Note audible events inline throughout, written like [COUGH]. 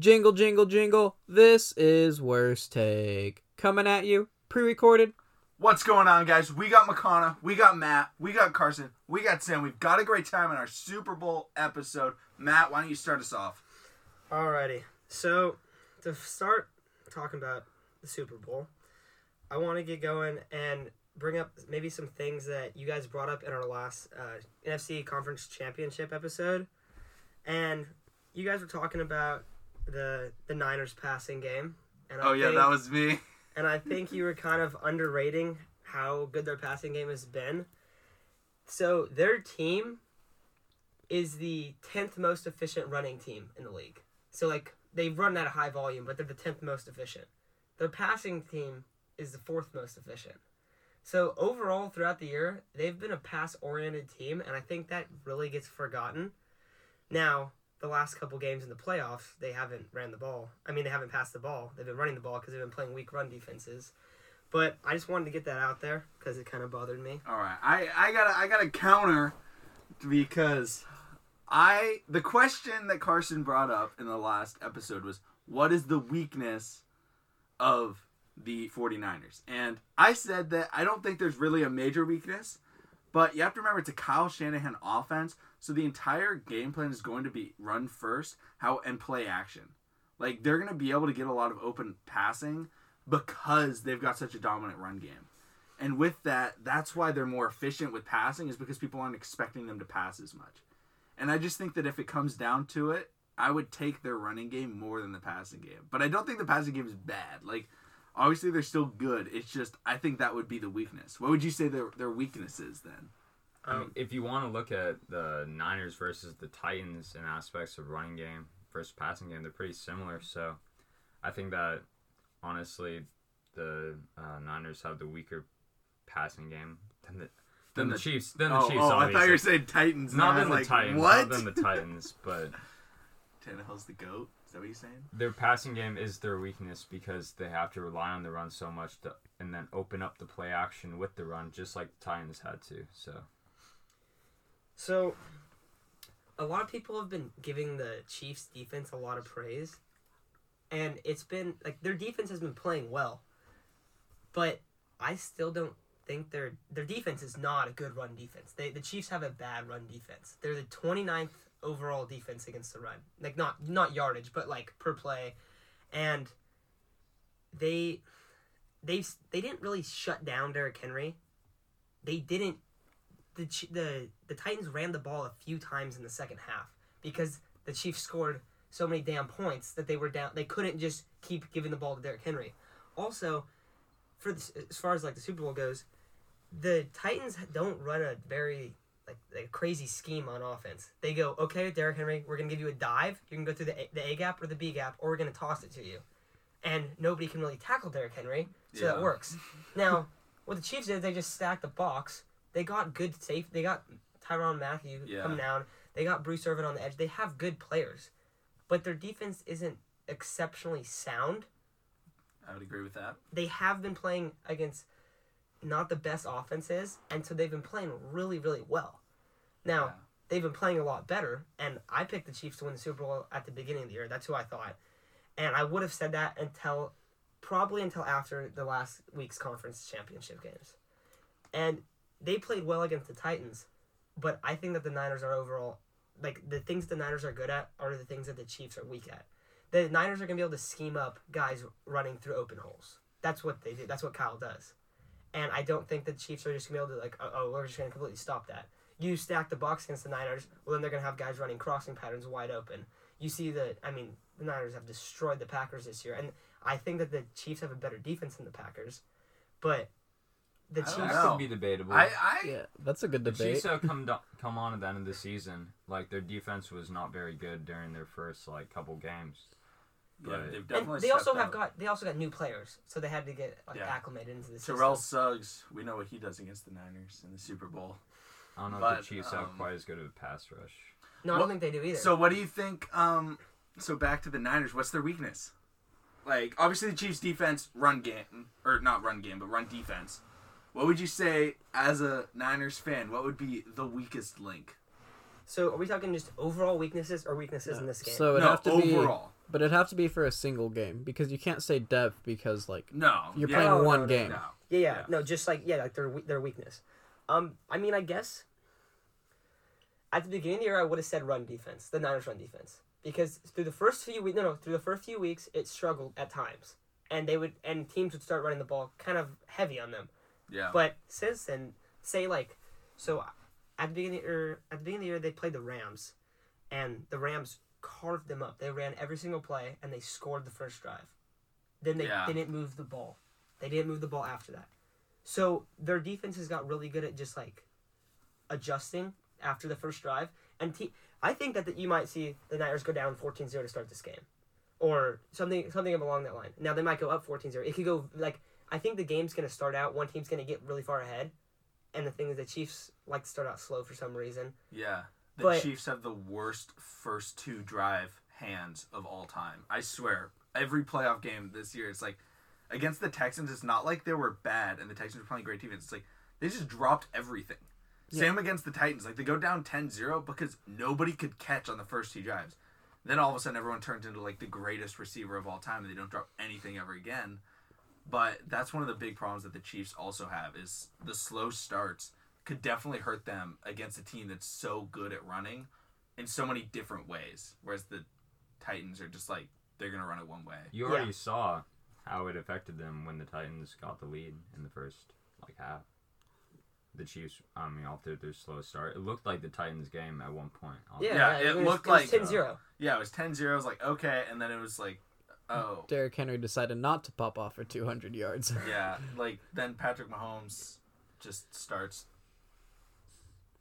Jingle, jingle, jingle. This is Worst Take. Coming at you, pre recorded. What's going on, guys? We got McConnell, we got Matt, we got Carson, we got Sam. We've got a great time in our Super Bowl episode. Matt, why don't you start us off? Alrighty. So, to start talking about the Super Bowl, I want to get going and bring up maybe some things that you guys brought up in our last uh, NFC Conference Championship episode. And you guys were talking about the the Niners passing game. And I Oh yeah, think- that was me. [LAUGHS] and I think you were kind of underrating how good their passing game has been. So their team is the tenth most efficient running team in the league. So like they run at a high volume, but they're the tenth most efficient. Their passing team is the fourth most efficient. So overall, throughout the year, they've been a pass-oriented team, and I think that really gets forgotten. Now, the last couple games in the playoffs, they haven't ran the ball. I mean, they haven't passed the ball. They've been running the ball because they've been playing weak run defenses. But I just wanted to get that out there because it kind of bothered me. All right, I I got I got to counter because I the question that Carson brought up in the last episode was what is the weakness of the 49ers? And I said that I don't think there's really a major weakness, but you have to remember it's a Kyle Shanahan offense, so the entire game plan is going to be run first, how and play action. Like they're going to be able to get a lot of open passing because they've got such a dominant run game. And with that, that's why they're more efficient with passing is because people aren't expecting them to pass as much. And I just think that if it comes down to it, I would take their running game more than the passing game. But I don't think the passing game is bad. Like obviously they're still good. It's just I think that would be the weakness. What would you say their their weakness is then? I mean, Um, if you want to look at the Niners versus the Titans in aspects of running game versus passing game, they're pretty similar. So I think that honestly, the uh, Niners have the weaker passing game than the than, the, Chiefs. Than the oh, Chiefs. oh, I thought you were saying Titans. not than the like, Titans. What? Not than the Titans, but [LAUGHS] Tannehill's the goat. Is that what you're saying? their passing game is their weakness because they have to rely on the run so much to, and then open up the play action with the run, just like the Titans had to. So So, a lot of people have been giving the Chiefs defense a lot of praise, and it's been like their defense has been playing well, but I still don't think their their defense is not a good run defense. They the Chiefs have a bad run defense. They're the 29th overall defense against the run. Like not not yardage, but like per play, and they they they didn't really shut down Derrick Henry. They didn't the the the Titans ran the ball a few times in the second half because the Chiefs scored so many damn points that they were down. They couldn't just keep giving the ball to Derrick Henry. Also, for as far as like the Super Bowl goes, the Titans don't run a very like, like crazy scheme on offense. They go, okay, Derrick Henry, we're gonna give you a dive. You can go through the a, the A gap or the B gap, or we're gonna toss it to you. And nobody can really tackle Derrick Henry, so that works. [LAUGHS] Now, what the Chiefs did, they just stacked the box. They got good safe. They got Tyrann Mathieu Yeah. coming down. They got Bruce Irvin on the edge. They have good players, but their defense isn't exceptionally sound. I would agree with that. They have been playing against not the best offenses, and so they've been playing really, really well. Now Yeah. they've been playing a lot better, and I picked the Chiefs to win the Super Bowl at the beginning of the year. That's who I thought, and I would have said that until probably until after the last week's conference championship games, and they played well against the Titans, but I think that the Niners are overall like the things the Niners are good at are the things that the Chiefs are weak at. The Niners are gonna be able to scheme up guys running through open holes. That's what they do. That's what Kyle does. And I don't think the Chiefs are just gonna be able to like, oh, oh, we're just gonna completely stop that. You stack the box against the Niners, well then they're gonna have guys running crossing patterns wide open. You see that I mean, the Niners have destroyed the Packers this year, and I think that the Chiefs have a better defense than the Packers, but the I Chiefs. that could be debatable. I, I Yeah, that's a good debate. The debate. Chiefs have come [LAUGHS] do- come on at the end of the season. Like their defense was not very good during their first like couple games. yeah, they've definitely and they also have up. got they also got new players, so they had to get like, Yeah. acclimated into the system. Terrell Suggs. We know what he does against the Niners in the Super Bowl. I don't know But, if the Chiefs have um, quite as good of a pass rush. No, I don't think they do either. So what do you think? Um, so back to the Niners. What's their weakness? Like obviously the Chiefs' defense, run game or not run game, but run defense. What would you say as a Niners fan? What would be the weakest link? So are we talking just overall weaknesses or weaknesses in this game? So it'd no, have to be. But it'd have to be for a single game because you can't say depth because like No, you're yeah, playing No, no, one no, game. No. Yeah, yeah, Yeah. no, just like yeah, like their their weakness. Um, I mean, I guess at the beginning of the year, I would have said run defense, the Niners run defense, because through the first few weeks, no, no, through the first few weeks, it struggled at times, and they would and teams would start running the ball kind of heavy on them. Yeah. But since then, say like, so at the beginning or at the beginning of the year, they played the Rams, and the Rams carved them up. They ran every single play, and they scored the first drive. Then they, Yeah. they didn't move the ball. They didn't move the ball after that. So their defenses got really good at just like adjusting after the first drive. And te- I think that, that you might see the Niners go down 14-0 to start this game. Or something something along that line. Now they might go up 14-0. It could go like I think the game's gonna start out, one team's gonna get really far ahead. And the thing is the Chiefs like to start out slow for some reason. Yeah. The But- Chiefs have the worst first two drive hands of all time. I swear. Every playoff game this year, it's like against the Texans, it's not like they were bad and the Texans were playing great defense. It's like they just dropped everything. Same against the Titans. Like they go down 10-0 because nobody could catch on the first two drives. Then all of a sudden everyone turns into like the greatest receiver of all time and they don't drop anything ever again. But that's one of the big problems that the Chiefs also have is the slow starts could definitely hurt them against a team that's so good at running in so many different ways. Whereas the Titans are just like they're gonna run it one way. You Yeah. already saw how it affected them when the Titans got the lead in the first like half. The Chiefs, I mean, after their slow start, it looked like the Titans game at one point. Yeah, Yeah, it was, looked was like, 10-0. Yeah, it was 10-0. I was like, okay, and then it was like, oh, Derrick Henry decided not to pop off for 200 yards. [LAUGHS] yeah. Like then Patrick Mahomes just starts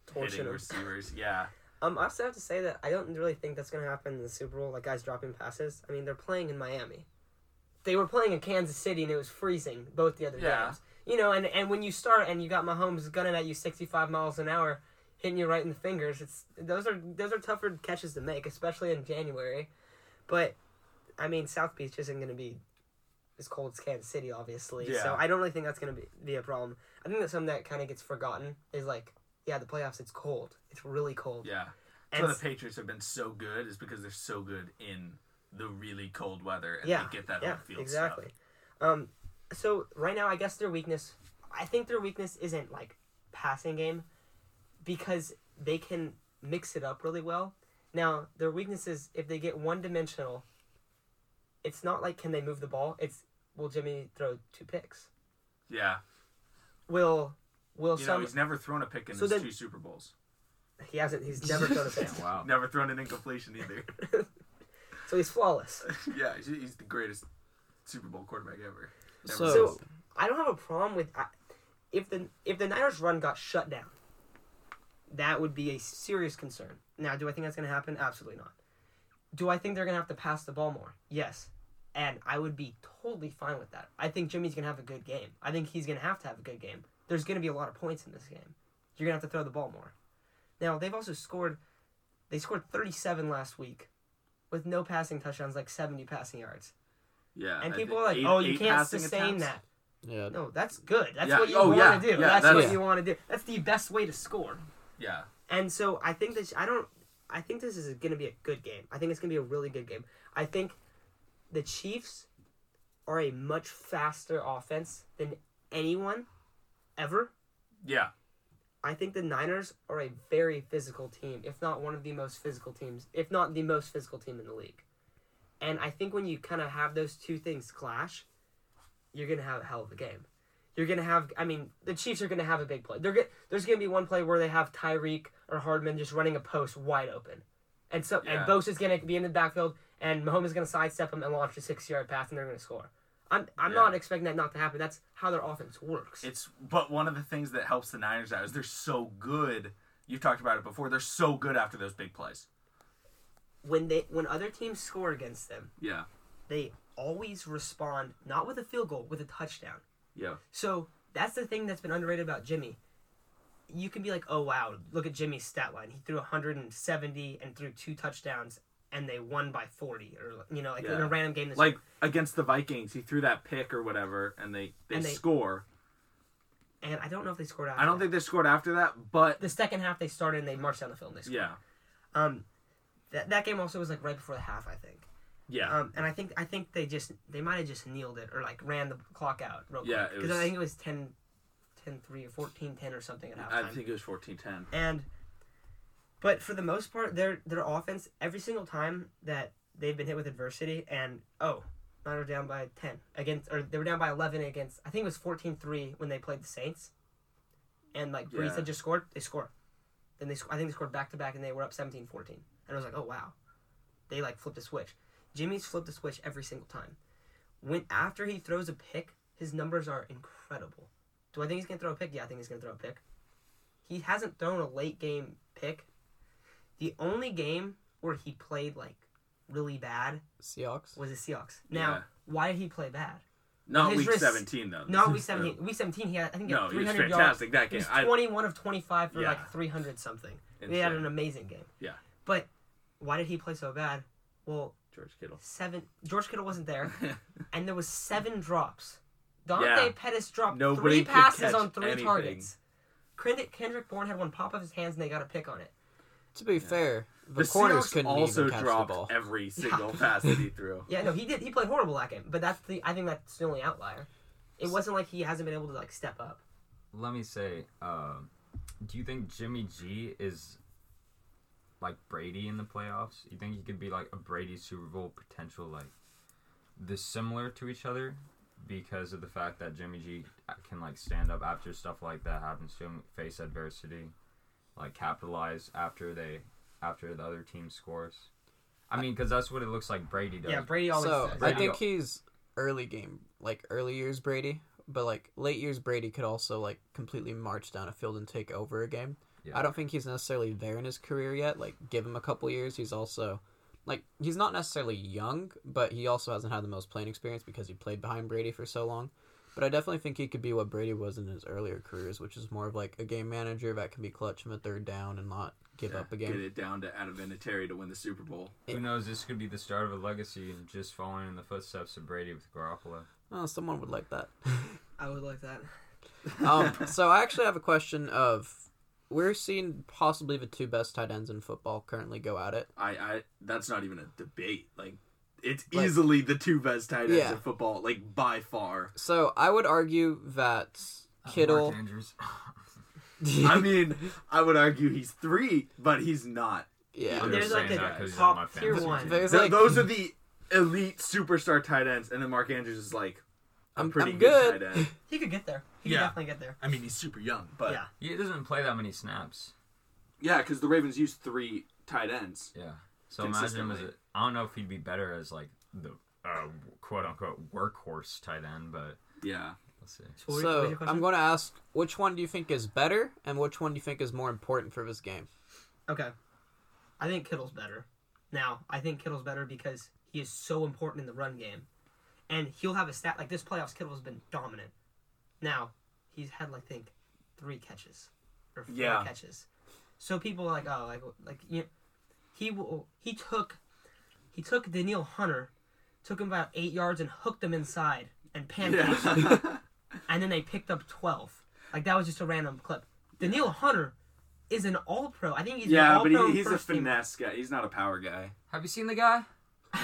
Torching hitting receivers. Yeah, Um, I also have to say that I don't really think that's going to happen in the Super Bowl. Like guys dropping passes. I mean, they're playing in Miami. They were playing in Kansas City and it was freezing both the other Yeah. games. You know, and and when you start and you got Mahomes gunning at you sixty five miles an hour, hitting you right in the fingers, it's those are those are tougher catches to make, especially in January. But I mean, South Beach isn't going to be as cold as Kansas City, obviously. Yeah. So I don't really think that's going to be, be a problem. I think that something that kind of gets forgotten is like, yeah, the playoffs. It's cold. It's really cold. yeah. And That's why the Patriots have been so good is because they're so good in the really cold weather and Yeah, they get that yeah, field exactly. stuff. Um, so right now, I guess their weakness, I think their weakness isn't like passing game, because they can mix it up really well. Now their weakness is if they get one dimensional. It's not like can they move the ball. It's will Jimmy throw two picks? Yeah, Will will you know he's never thrown a pick in So his then- two Super Bowls. he hasn't. He's never thrown a [LAUGHS] pick. Yeah, wow. Never thrown an incompletion either. [LAUGHS] [LAUGHS] So he's flawless. yeah, he's, he's the greatest Super Bowl quarterback ever. So- So. I don't have a problem with I, if the if the Niners run got shut down. That would be a serious concern. Now, do I think that's going to happen? Absolutely not. Do I think they're going to have to pass the ball more? Yes. And I would be totally fine with that. I think Jimmy's going to have a good game. I think he's going to have to have a good game. There's going to be a lot of points in this game. You're going to have to throw the ball more. Now, they've also scored they scored 37 last week with no passing touchdowns like 70 passing yards. Yeah, And I people are like, eight- "Oh, you can't sustain attempts? that." Yeah. No, that's good. That's Yeah. what you Oh, want yeah. to do. Yeah, that's, that's- what you want to do. That's the best way to score. Yeah, And so I think that I don't. I think this is going to be a good game. I think it's going to be a really good game. I think the Chiefs are a much faster offense than anyone ever. yeah, I think the Niners are a very physical team, if not one of the most physical teams, if not the most physical team in the league. And I think when you kind of have those two things clash, you're going to have a hell of a game. You're going to have, I mean, the Chiefs are going to have a big play. They're get, there's going to be one play where they have Tyreek or Hardman just running a post wide open. And so, Yeah. and Bosa's going to be in the backfield, and Mahomes is going to sidestep him and launch a six yard pass, and they're going to score. I'm, I'm Yeah. not expecting that not to happen. That's how their offense works. it's but one of the things that helps the Niners out is they're so good. You've talked about it before. They're so good after those big plays. When they when other teams score against them, Yeah, they always respond not with a field goal, with a touchdown. yeah, So that's the thing that's been underrated about Jimmy. You can be like, oh wow, look at Jimmy's stat line. He threw 170 and threw two touchdowns, and they won by 40, or you know, like in a random game. This like against the Vikings, he threw that pick or whatever, and they they, And they- score. and I don't know if they scored after. I don't that. think they scored after that, but the second half they started and they marched down the field. And they scored. yeah, Um, that that game also was like right before the half, I think. Yeah. Um, and I think I think they just they might have just kneeled it or like ran the clock out real Yeah, quick because I think it was 10, 10-3 or 14-10 or something at half. I think it was fourteen ten. And but for the most part, their their offense every single time that they've been hit with adversity and oh, Niners down by ten against or they were down by eleven against I think it was 14-3 when they played the Saints, and like Brees Yeah. had just scored, they score. Then they I think they scored back to back and they were up 17-14. And I was like oh wow, they like flipped a switch. Jimmy's flipped the switch every single time. When after he throws a pick, his numbers are incredible. Do I think he's gonna throw a pick? Yeah, I think he's gonna throw a pick. He hasn't thrown a late game pick. The only game where he played like really bad Seahawks. was the Seahawks. Now, Yeah. why did he play bad? Not His week wrist- seventeen though. Not [LAUGHS] week seventeen. Week seventeen, he had I think he no, had he was three hundred yards. fantastic that He game. was I, twenty one of twenty five for Yeah. like three hundred something. He had an amazing game. Yeah. But why did he play so bad? Well, George Kittle. seven. George Kittle wasn't there, [LAUGHS] and there was seven drops. Dante Yeah. Pettis dropped Nobody three passes on three anything. targets. Kendrick, Kendrick Bourne had one pop off his hands, and they got a pick on it. To be fair, the, The corners Seahawks couldn't also even catch the ball. every [LAUGHS] single pass that he threw. Yeah, no, he did. He played horrible that game, but that's the. I think that's the only outlier. It wasn't like he hasn't been able to like step up. Let me say, um, do you think Jimmy G is like Brady in the playoffs? You think he could be like a Brady Super Bowl potential, like this similar to each other, because of the fact that Jimmy G can like stand up after stuff like that happens to him, face adversity, like capitalize after they after the other team scores. I mean, because that's what it looks like Brady does. Yeah, Brady always So says. I Brady- think he's early game, like early years Brady, but like late years Brady could also like completely march down a field and take over a game. Yeah. I don't think he's necessarily there in his career yet. Like give him a couple years, he's also like he's not necessarily young, but he also hasn't had the most playing experience because he played behind Brady for so long. But I definitely think he could be what Brady was in his earlier careers, which is more of like a game manager that can be clutch from a third down and not give Yeah, up a Get it down to Adam Vinatieri to win the Super Bowl. Who knows? This could be the start of a legacy, and just following in the footsteps of Brady with Garoppolo. Oh, someone would like that. I would like that. um, [LAUGHS] so I actually have a question of we're seeing possibly the two best tight ends in football currently go at it. I, I that's not even a debate. Like it's Like- easily the two best tight ends Yeah. in football, like by far. So I would argue that Kittle. Mark Andrews. [LAUGHS] I mean, I would argue he's three, but he's not. yeah, I'm There's like saying a that 'cause he's top tier one. Th- like those are the elite superstar tight ends, and then Mark Andrews is like a I'm, pretty I'm good, good. tight [LAUGHS] end. He could get there. He Yeah. could definitely get there. I mean, he's super young, but Yeah. yeah, He doesn't play that many snaps. Yeah, because the Ravens use three tight ends. Yeah. So imagine him as a, Consistently. I don't know if he'd be better as like the uh, quote unquote workhorse tight end, but Yeah, let's see. So, So? I'm going to ask which one do you think is better, and which one do you think is more important for this game? Okay. I think Kittle's better. Now, I think Kittle's better because he is so important in the run game. And he'll have a stat like this playoffs, Kittle has been dominant. Now, he's had, I think, three catches. Or four Yeah. catches. So people are like, oh, like, like you he will, he took, he took Danielle Hunter, took him about eight yards and hooked him inside and pancaked yeah. [LAUGHS] [LAUGHS] and then they picked up 12. Like, that was just a random clip. Danielle Hunter is an all pro. I think he's an yeah, all but pro he, he's a first team. finesse guy. He's not a power guy. Have you seen the guy?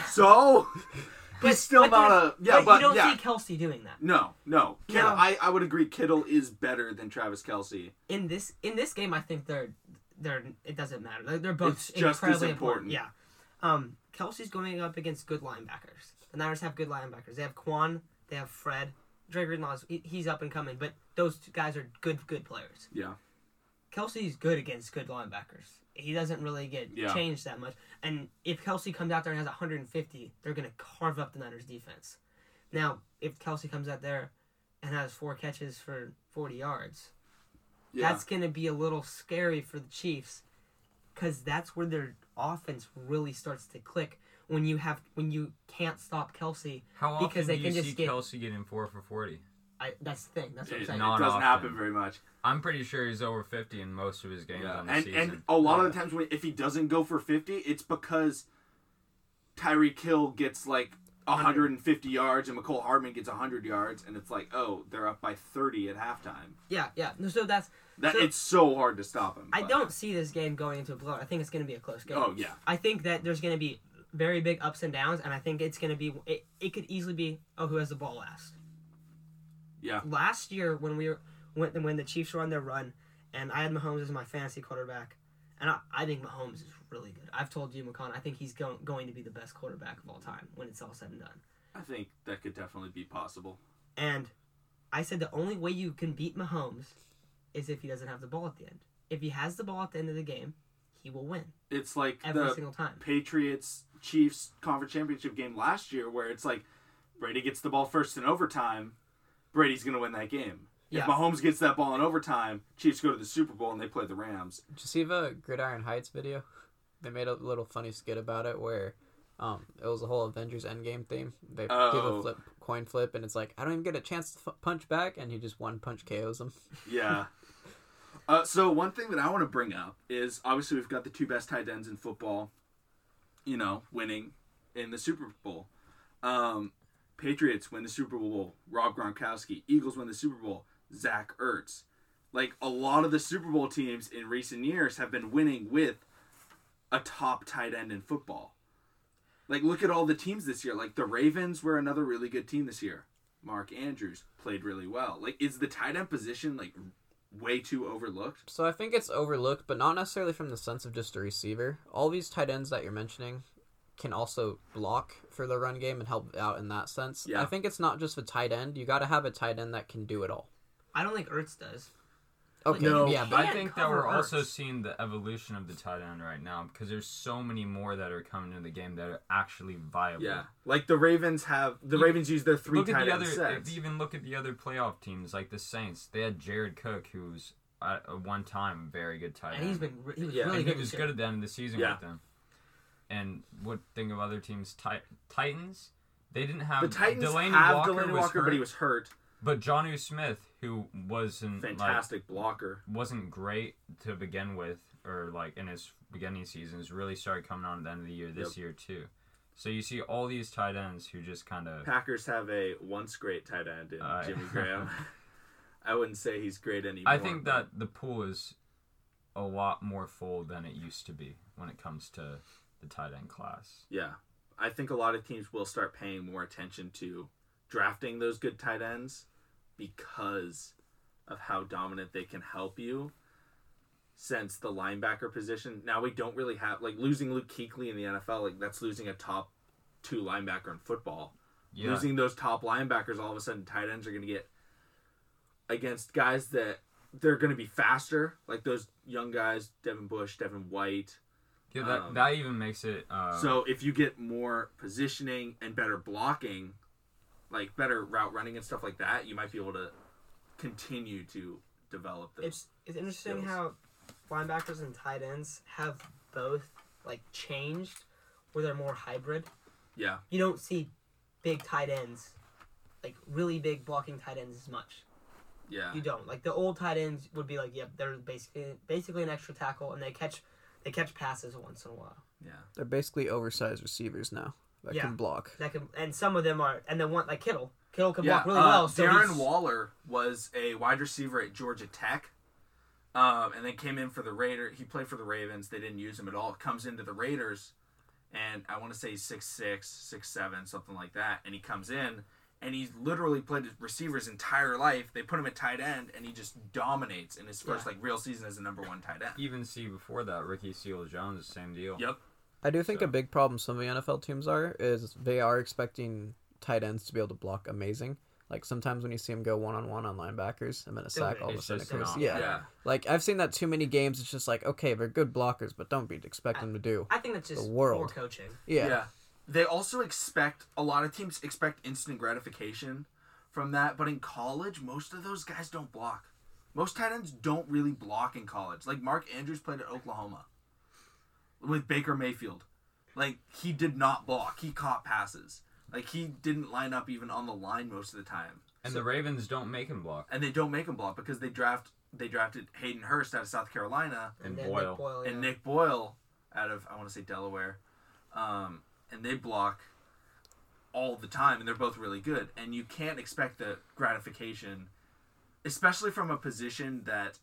So [LAUGHS] But- he's still but not a yeah, but, but, you don't yeah. see Kelce doing that. No, no. Kittle, No. I, I would agree. Kittle is better than Travis Kelce. In this in this game, I think they're they're it doesn't matter. They're, they're both It's just as incredibly important. Yeah. Um, Kelce's going up against good linebackers. The Niners have good linebackers. They have Quan. They have Fred. Dre Greenlaw's he, he's up and coming, but those two guys are good good players. Yeah, Kelce's good against good linebackers. He doesn't really get Yeah. changed that much. And if Kelce comes out there and has 150, they're going to carve up the Niners defense. Now, if Kelce comes out there and has four catches for 40 yards, yeah. that's going to be a little scary for the Chiefs because that's where their offense really starts to click when you have when you can't stop Kelce. How often Because they do can you just see get- Kelce getting four for forty? I, that's the thing. That's what I'm it, saying. it doesn't often. happen very much. I'm pretty sure he's over fifty in most of his games Yeah, on the and season. and a lot of the times when if he doesn't go for fifty, it's because Tyreek Hill gets like 150 yards and Mecole Hardman gets 100 yards, and it's like, oh, they're up by 30 at halftime. Yeah, yeah. So that's That So- it's so hard to stop him. I but- don't see this game going into a blowout. I think it's going to be a close game. Oh yeah, I think that there's going to be very big ups and downs, and I think it's gonna be. It, it could easily be oh who has the ball last. Yeah. Last year when we were when when the Chiefs were on their run, and I had Mahomes as my fantasy quarterback, and I, I think Mahomes is really good. I've told you, McCon, I think he's going going to be the best quarterback of all time when it's all said and done. I think that could definitely be possible. And I said the only way you can beat Mahomes is if he doesn't have the ball at the end. If he has the ball at the end of the game, he will win It's like every the single time. Patriots Chiefs conference championship game last year where it's like Brady gets the ball first in overtime, Brady's gonna win that game. Yeah. If Mahomes gets that ball in overtime, Chiefs go to the Super Bowl and they play the Rams. Did you see the Gridiron Heights video? They made a little funny skit about it where um, it was a whole Avengers Endgame theme. They do Oh. the flip, coin flip, and it's like, I don't even get a chance to f- punch back, and he just one punch KOs him. Yeah. [LAUGHS] uh, so one thing that I want to bring up is obviously we've got the two best tight ends in football, you know, winning in the Super Bowl. Um, Patriots win the Super Bowl. Rob Gronkowski. Eagles win the Super Bowl. Zach Ertz. Like a lot of the Super Bowl teams in recent years have been winning with a top tight end in football. Like look at all the teams this year. Like the Ravens were another really good team this year. Mark Andrews played really well. Like is the tight end position like way too overlooked? So I think it's overlooked, but not necessarily from the sense of just a receiver. All these tight ends that you're mentioning can also block for the run game and help out in that sense. Yeah. I think it's not just a tight end. You got to have a tight end that can do it all. I don't think Ertz does. Okay, No. yeah, but I think that we're also seeing the evolution of the tight end right now because there's so many more that are coming into the game that are actually viable. Yeah. Like the Ravens have the You- Ravens use their three look at tight the end other. sets. If you even look at the other playoff teams like the Saints, they had Jared Cook, who's at one time very good tight And end. he's been re- he was Yeah, really and good. he was good at the end of the season Yeah. with them. And what think of other teams? Ti- Titans. They didn't have the Titans Delanie have Walker Delanie Walker, hurt, but he was hurt. But Jonnu Smith, who wasn't like Fantastic blocker. wasn't great to begin with, or like in his beginning seasons, really started coming on at the end of the year this Yep. year too. So you see all these tight ends who just kind of Packers have a once great tight end in Uh, Jimmy [LAUGHS] Graham. I wouldn't say he's great anymore. I think that the pool is a lot more full than it used to be when it comes to the tight end class. yeah, I think a lot of teams will start paying more attention to drafting those good tight ends because of how dominant they can help you. Since the linebacker position, now we don't really have like losing Luke Kuechly in the NFL. Like that's losing a top two linebacker in football. Yeah, losing those top linebackers, all of a sudden tight ends are going to get against guys that they're going to be faster, like those young guys, Devin Bush, Devin White. Yeah that, um, that even makes it. Uh, so if you get more positioning and better blocking, like better route running and stuff like that, you might be able to continue to develop this. It's it's interesting skills. how linebackers and tight ends have both like changed, where they're more hybrid. yeah, You don't see big tight ends, like really big blocking tight ends as much. yeah, You don't like the old tight ends would be like, yep, they're basically basically an extra tackle, and they catch they catch passes once in a while. yeah. they're basically oversized receivers now that Yeah. can block. That can and some of them are, and then one like Kittle. Kittle can Yeah, block really uh, well. So Darren he's- Waller was a wide receiver at Georgia Tech, um, and then came in for the Raider. He played for the Ravens. They didn't use him at all. Comes into the Raiders, and I want to say six six, six seven, something like that. And he comes in, and he's literally played receiver his entire life. They put him at tight end, and he just dominates in his first Yeah. like real season as a number one tight end. even see before that Ricky Seals Jones, same deal. Yep. I do think So- a big problem some of the NFL teams are is they are expecting tight ends to be able to block amazing. Like sometimes when you see them go one on one on linebackers and then a sack, all of a sudden just occurs. Yeah. Yeah. like I've seen that too many games. It's just like okay, they're good blockers, but don't be expecting them to do. I think that's just The world. more coaching. Yeah, They also expect a lot of teams expect instant gratification from that, but in college, most of those guys don't block. Most tight ends don't really block in college. Like Mark Andrews played at Oklahoma with Baker Mayfield. Like he did not block. He caught passes. Like he didn't line up even on the line most of the time. And So- the Ravens don't make him block. and they don't make him block because they draft they drafted Hayden Hurst out of South Carolina And then Boyle. Nick Boyle and. Nick Boyle out of I want to say Delaware, um, and they block all the time, and they're both really good. And you can't expect the gratification, especially from a position that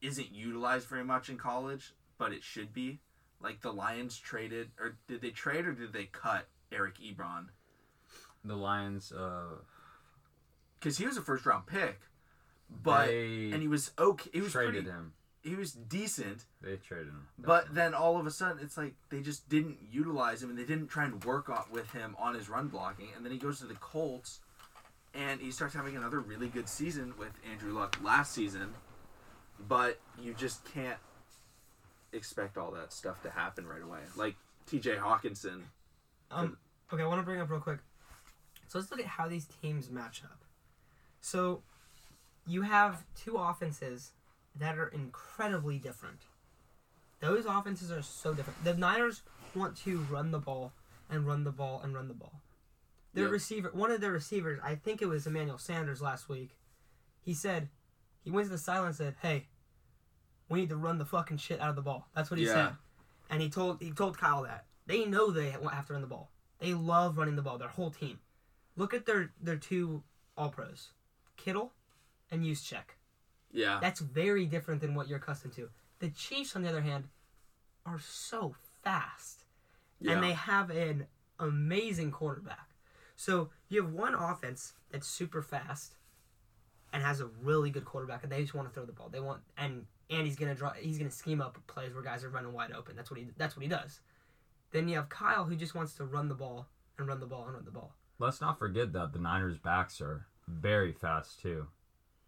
isn't utilized very much in college, but it should be. like the Lions traded or did they trade or did they cut Eric Ebron? The Lions, uh, Because he was a first round pick, but they and he was okay. He was traded pretty, him. He was decent, They traded him. but then all of a sudden it's like they just didn't utilize him and they didn't try and work on, with him on his run blocking. And then he goes to the Colts, and he starts having another really good season with Andrew Luck last season. But you just can't expect all that stuff to happen right away. Like T.J. Hockenson. Um, okay, I want to bring up real quick. So let's look at how these teams match up. So you have two offenses that are incredibly different. Those offenses are so different. The Niners want to run the ball and run the ball and run the ball. Their Yep. receiver, one of their receivers, I think it was Emmanuel Sanders last week. He said, he went to the sideline and said, "Hey, we need to run the fucking shit out of the ball." That's what he Yeah. said. And he told he told Kyle that they know they have to run the ball. They love running the ball. Their whole team. Look at their their two All Pros, Kittle and Juszczyk. Yeah. That's very different than what you're accustomed to. The Chiefs, on the other hand, are so fast, yeah. and they have an amazing quarterback. So you have one offense that's super fast and has a really good quarterback, and they just want to throw the ball. They want and and he's gonna draw. He's gonna scheme up plays where guys are running wide open. That's what he. That's what he does. Then you have Kyle who just wants to run the ball and run the ball and run the ball. Let's not forget that the Niners' backs are very fast too.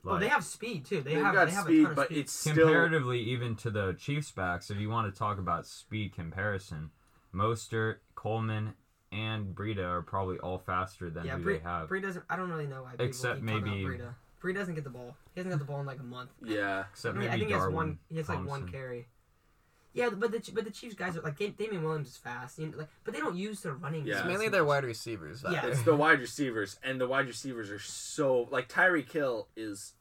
Oh, they have speed too. They They've got they have speed, a ton of but speed. it's still comparatively even to the Chiefs' backs. If you want to talk about speed comparison, Mostert, Coleman, and Breida are probably all faster than yeah, who Bree, they have. Bree doesn't. I don't really know why. People Except keep maybe- about Breida. Bree doesn't get the ball. He hasn't got the ball in like a month. yeah. Except I, mean, maybe I think he has one. He has like one carry. Yeah, but the but the Chiefs guys are like Dam- Damien Williams is fast, you know, like, but they don't use their running. Yeah. It's game mainly as their wide receivers. Yeah. It's the wide receivers, and the wide receivers are so like Tyreek Hill is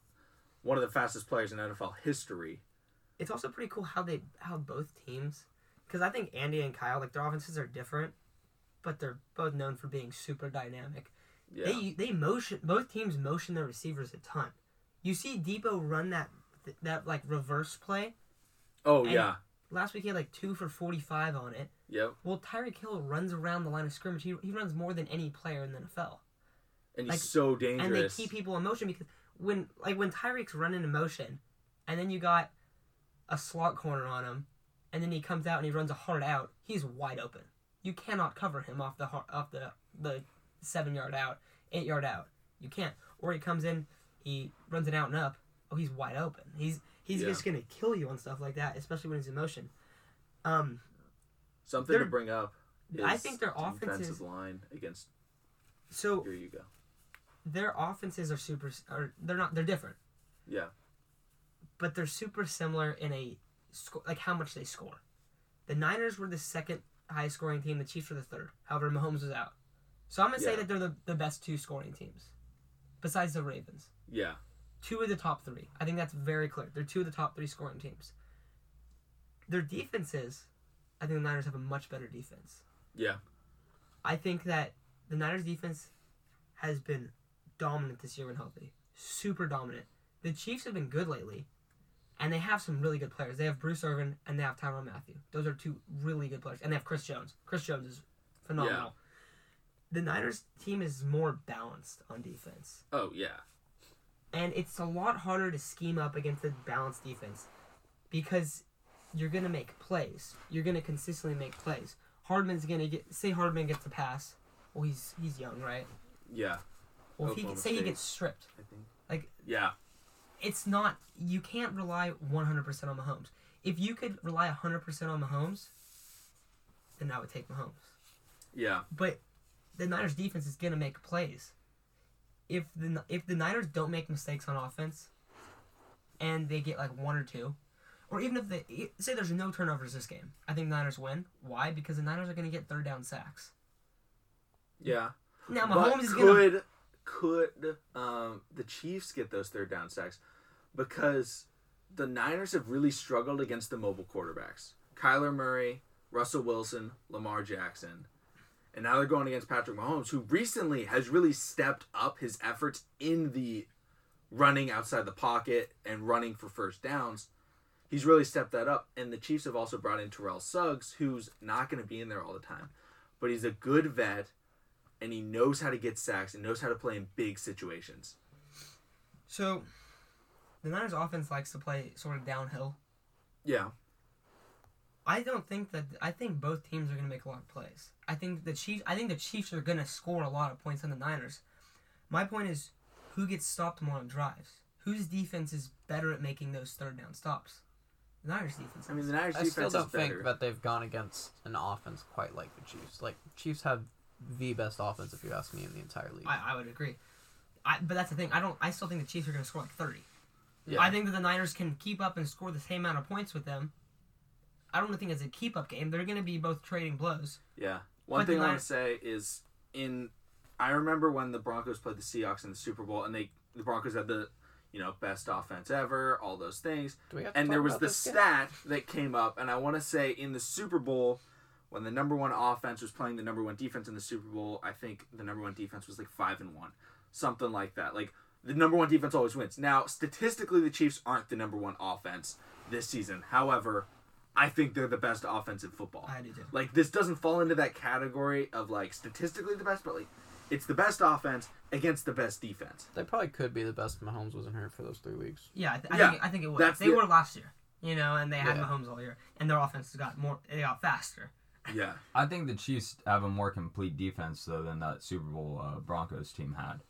one of the fastest players in NFL history. It's also pretty cool how they how both teams, because I think Andy and Kyle like their offenses are different, but they're both known for being super dynamic. Yeah. They they motion both teams motion their receivers a ton. You see Deebo run that that like reverse play. oh yeah. Last week he had like two for forty five on it. Yep. Well, Tyreek Hill runs around the line of scrimmage. He, he runs more than any player in the NFL. And Like, he's so dangerous. And they keep people in motion because when like when Tyreek's running in motion, and then you got a slot corner on him, and then he comes out and he runs a hard out, he's wide open. You cannot cover him off the har- off the the seven yard out, eight yard out. You can't. Or he comes in, he runs it out and up. Oh, he's wide open. He's he's Yeah. just gonna kill you on stuff like that, especially when he's in motion. Um, Something to bring up. Is I think their defensive offenses. line against. So Here you go. Their offenses are super. Are they're not. They're different. Yeah. but they're super similar in a sco- like how much they score. The Niners were the second highest scoring team. The Chiefs were the third. However, Mahomes was out. So I'm gonna say that they're the, the best two scoring teams, besides the Ravens. Yeah. Two of the top three. I think that's very clear. They're two of the top three scoring teams. Their defenses, I think the Niners have a much better defense. Yeah. I think that the Niners defense has been dominant this year when healthy. Super dominant. The Chiefs have been good lately, and they have some really good players. They have Bruce Irvin and they have Tyrann Mathieu. Those are two really good players. And they have Chris Jones. Chris Jones is phenomenal. The Niners team is more balanced on defense. Oh yeah. And it's a lot harder to scheme up against a balanced defense because you're going to make plays. You're going to consistently make plays. Hardman's going to get say Hardman gets a pass. Well, he's he's young, right? Yeah. Well, if he Oklahoma say he State. gets stripped, I think. Like- Yeah. it's not you can't rely 100% on Mahomes. If you could rely 100% on Mahomes, then I would take Mahomes. Yeah. But the Niners defense is going to make plays. If the if the Niners don't make mistakes on offense and they get like one or two or even if they say there's no turnovers this game, I think Niners win. Why? Because the Niners are going to get third down sacks. Yeah. Now but Mahomes is going to could could um, the Chiefs get those third down sacks? Because the Niners have really struggled against the mobile quarterbacks. Kyler Murray, Russell Wilson, Lamar Jackson. And now they're going against Patrick Mahomes, who recently has really stepped up his efforts in the running outside the pocket and running for first downs. he's really stepped that up. And the Chiefs have also brought in Terrell Suggs, who's not going to be in there all the time, but he's a good vet, and he knows how to get sacks and knows how to play in big situations. So, the Niners' offense likes to play sort of downhill. Yeah, I don't think that. I think both teams are going to make a lot of plays. I think the Chiefs. I think the Chiefs are going to score a lot of points on the Niners. My point is, who gets stopped more on drives? Whose defense is better at making those third down stops? The Niners' defense. I mean the Niners defense. I still don't better. think that they've gone against an offense quite like the Chiefs. Like Chiefs have the best offense, if you ask me, in the entire league. I, I would agree. I, but that's the thing. I don't. I still think the Chiefs are going to score like thirty. Yeah. I think that the Niners can keep up and score the same amount of points with them. I don't think it's a keep up game. They're going to be both trading blows. Yeah. One But thing the I want to say is in I remember when the Broncos played the Seahawks in the Super Bowl and they the Broncos had the you know best offense ever, all those things. Do we have to And talk there was about the this game? stat that came up and I want to say in the Super Bowl when the number 1 offense was playing the number 1 defense in the Super Bowl, I think the number 1 defense was like 5 and 1. Something like that. Like the number 1 defense always wins. Now, statistically the Chiefs aren't the number 1 offense this season. However, I think they're the best offense in football. I do too. Like this doesn't fall into that category of like statistically the best, but like it's the best offense against the best defense. They probably could be the best. if Mahomes wasn't hurt for those three weeks. Yeah, I, th- I Yeah, think I think it would. that's They the- were last year, you know, and they had Yeah. Mahomes all year, and their offense got more. They got faster. Yeah. I think the Chiefs have a more complete defense though than that Super Bowl uh, Broncos team had,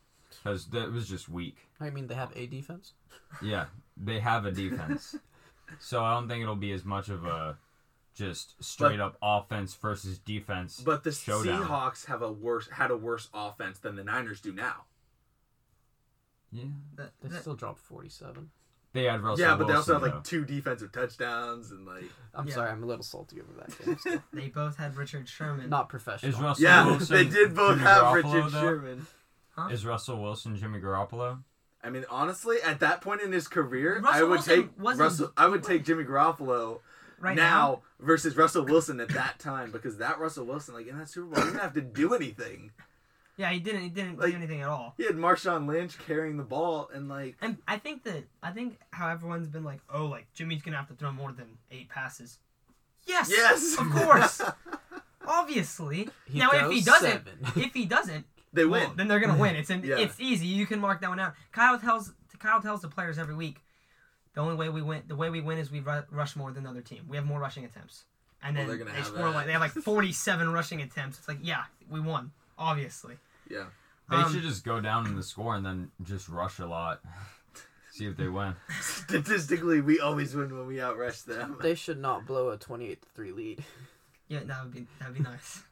because that was just weak. I mean, they have a defense. Yeah, they have a defense, [LAUGHS] so I don't think it'll be as much of a just straight up offense versus defense. But the Showdown. Seahawks have a worse had a worse offense than the Niners do now. yeah, They still dropped forty-seven. They had Russell. yeah, but they also have Wilson, like two defensive touchdowns and like I'm Yeah. sorry, I'm a little salty over that game. Still. [LAUGHS] they both had Richard Sherman. Not professional. Is Russell Yeah, Wilson, they did both Jimmy have Garoppolo, Richard though? Sherman. Huh? Is Russell Wilson Jimmy Garoppolo? I mean, honestly, at that point in his career, I Russell would Wilson take wasn't- Russell. I would take Jimmy Garoppolo right now, versus Russell Wilson at that time because that Russell Wilson, like in that Super Bowl, he didn't have to do anything. Yeah, he didn't. He didn't Like- do anything at all. He had Marshawn Lynch carrying the ball and like And I think that I think how everyone's been like, oh, like Jimmy's gonna have to throw more than eight passes. Yes, yes, of course, [LAUGHS] obviously. He now, if he doesn't, seven. [LAUGHS] if he doesn't, they well, win. then they're gonna win. It's in, Yeah. it's easy. You can mark that one out. Kyle tells Kyle tells the players every week, the only way we win, the way we win is we rush more than the other team. We have more rushing attempts, and Well, then they're gonna they have score that. like they have like forty-seven rushing attempts. It's like yeah, we won, obviously. Yeah, They Um, should just go down in the score and then just rush a lot. [LAUGHS] See if they win. statistically, we always win when we outrush them. they should not blow a twenty-eight to three lead. Yeah, that would be that would be nice.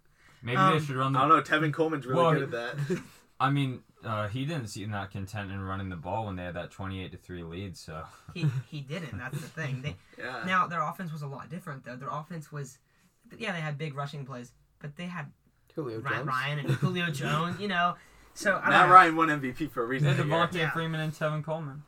Maybe Um, they should run the. I don't know. Tevin Coleman's really Well, good at that. [LAUGHS] I mean, uh, he didn't seem that content in running the ball when they had that twenty-eight to three lead. So He he didn't. That's the thing. They [LAUGHS] Yeah. now their offense was a lot different though. Their offense was, yeah, they had big rushing plays, but they had Julio Ryan, Jones. Ryan and Julio [LAUGHS] Jones. You know, so I Matt don't know. Ryan won MVP for a reason. had that year. Devonta Yeah. Freeman and Tevin Coleman.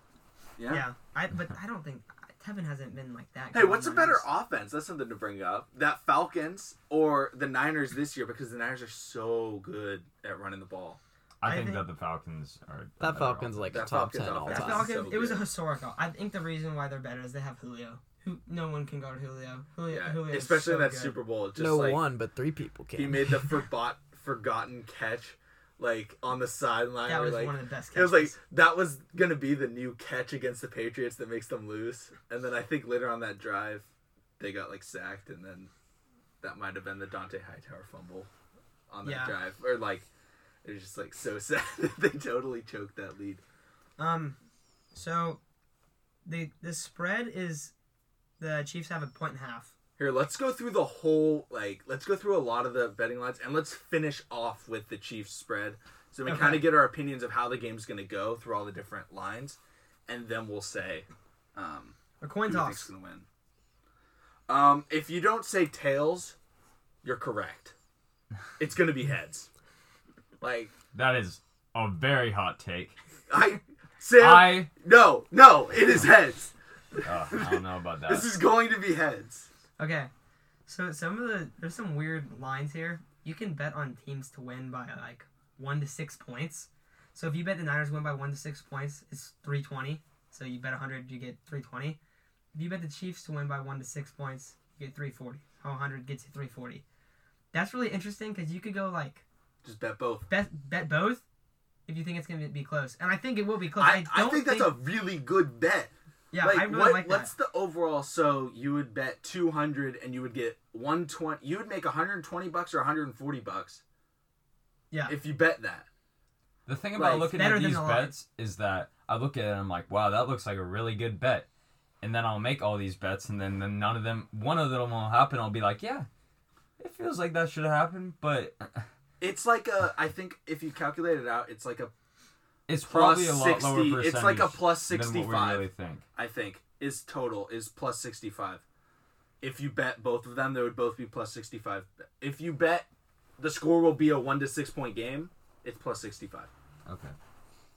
Yeah. Yeah, I but I don't think Tevin hasn't been like that. Hey, what's a better offense? That's something to bring up. That Falcons or the Niners this year because the Niners are so good at running the ball. I, I think, think- that the Falcons are. the That Falcons offense. like a That top Falcons ten all offense That is time. Falcons, so it was a historical. I think the reason why they're better is they have Julio. Who no one can guard Julio. Julio, Yeah, Julio is especially in that good. Super Bowl. Just no like one, but three people can. he made the [LAUGHS] forbot, forgotten catch, like on the sideline. That was like, one of the best. Catches. It was like that was gonna be the new catch against the Patriots that makes them lose, and then I think later on that drive, they got like sacked, and then that might have been the Dont'a Hightower fumble on that Yeah. drive, or like it was just like so [LAUGHS] sad that they totally choked that lead. Um, so the the spread is the Chiefs have a point and a half. Here, let's go through the whole like let's go through a lot of the betting lines, and let's finish off with the Chiefs spread, so we Okay. kind of get our opinions of how the game's gonna go through all the different lines, and then we'll say. Um, A coin who toss. gonna win. Um, if you don't say tails, you're correct. It's gonna be heads. Like That is a very hot take. I, Sam. I. no, no, it is heads. Uh, I don't know about that. This is going to be heads. Okay, so some of the there's some weird lines here. You can bet on teams to win by like one to six points. So if you bet the Niners win by one to six points, it's three twenty. So you bet hundred, you get three twenty. if you bet the Chiefs to win by one to six points, you get three forty. Oh, 100 gets you three forty. That's really interesting because you could go like Just bet both. bet bet both if you think it's gonna be close, and I think it will be close. I, I don't think that's a really good bet. Yeah. like, I really what, like that. what's the overall? So you would bet two hundred, and you would get one twenty. You would make one hundred and twenty bucks or one hundred and forty bucks. Yeah. If you bet that. The thing about Like, looking at these bets is that I look at it and I'm like, wow, that looks like a really good bet. And then I'll make all these bets, and then, then none of them, one of them will happen. I'll be like, yeah, it feels like that should have happened, but It's like a. I think if you calculate it out, it's like a it's plus probably a lot sixty. lower percentage. It's like a than what we sixty-five. really think. I think is total is plus sixty-five. If you bet both of them, they would both be plus sixty-five. If you bet the score will be a one to six point game, it's plus sixty-five. Okay.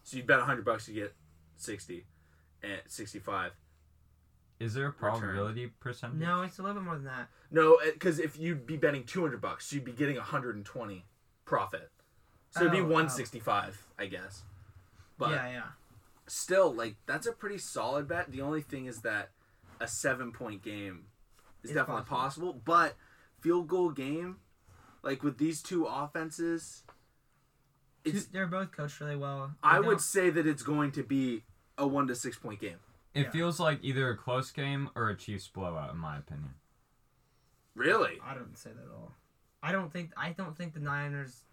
So you bet hundred bucks, you get sixty, and sixty-five. Is there a probability percentage? no, it's a little bit more than that. No, because if you'd be betting two hundred bucks, you'd be getting hundred and twenty profit. So it'd be Oh, one sixty-five, I guess. But yeah, yeah. still, like that's a pretty solid bet. The only thing is that a seven-point game is It's definitely possible. possible. but field goal game, like with these two offenses, it's. They're both coached really well. I They would don't- say that it's going to be a one to six point game. It Yeah. feels like either a close game or a Chiefs blowout, in my opinion. Really? I don't say that at all. I don't think I don't think the Niners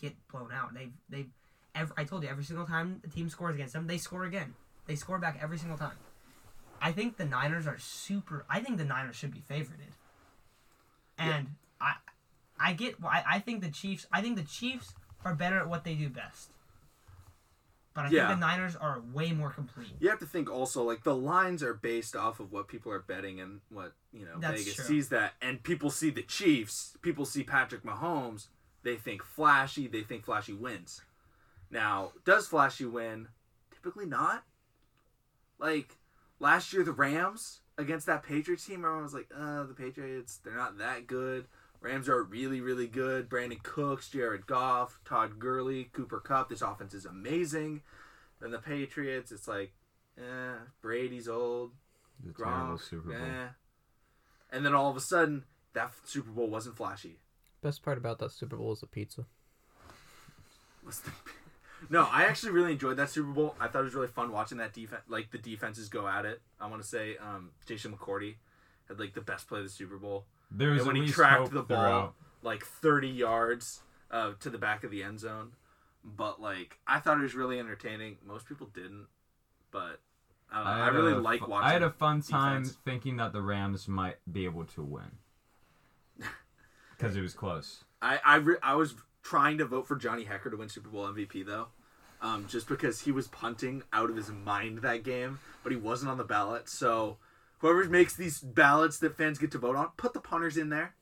get blown out. They've they ev I told you every single time the team scores against them, they score again. They score back every single time. I think the Niners are super. I think the Niners should be favorited. And I I get why I think the Chiefs. I think the Chiefs are better at what they do best. But I Yeah. think the Niners are way more complete. You have to think also like the lines are based off of what people are betting and what you know That's Vegas true. sees that, and people see the Chiefs, people see Patrick Mahomes, they think flashy, they think flashy wins. Now, does flashy win? Typically not. Like last year, the Rams against that Patriots team, everyone was like, "Uh, the Patriots, they're not that good." Rams are really, really good. Brandin Cooks, Jared Goff, Todd Gurley, Cooper Kupp. This offense is amazing. Then the Patriots, it's like, eh, Brady's old. The terrible Gronk, Super Bowl. eh. And then all of a sudden, that Super Bowl wasn't flashy. Best part about that Super Bowl is the pizza. Was the- No, I actually really enjoyed that Super Bowl. I thought it was really fun watching that defense, like the defenses go at it. I want to say, um, Jason McCourty had like the best play of the Super Bowl. There was and when he tracked the ball like 30 yards uh, to the back of the end zone. But like, I thought it was really entertaining. Most people didn't, but I, don't know. I, had really like watching. I had a fun time thinking that the Rams might be able to win [LAUGHS] because it was close. I I, re- I was trying to vote for Johnny Hekker to win Super Bowl MVP though, um, just because he was punting out of his mind that game, but he wasn't on the ballot. So whoever makes these ballots that fans get to vote on, put the punters in there,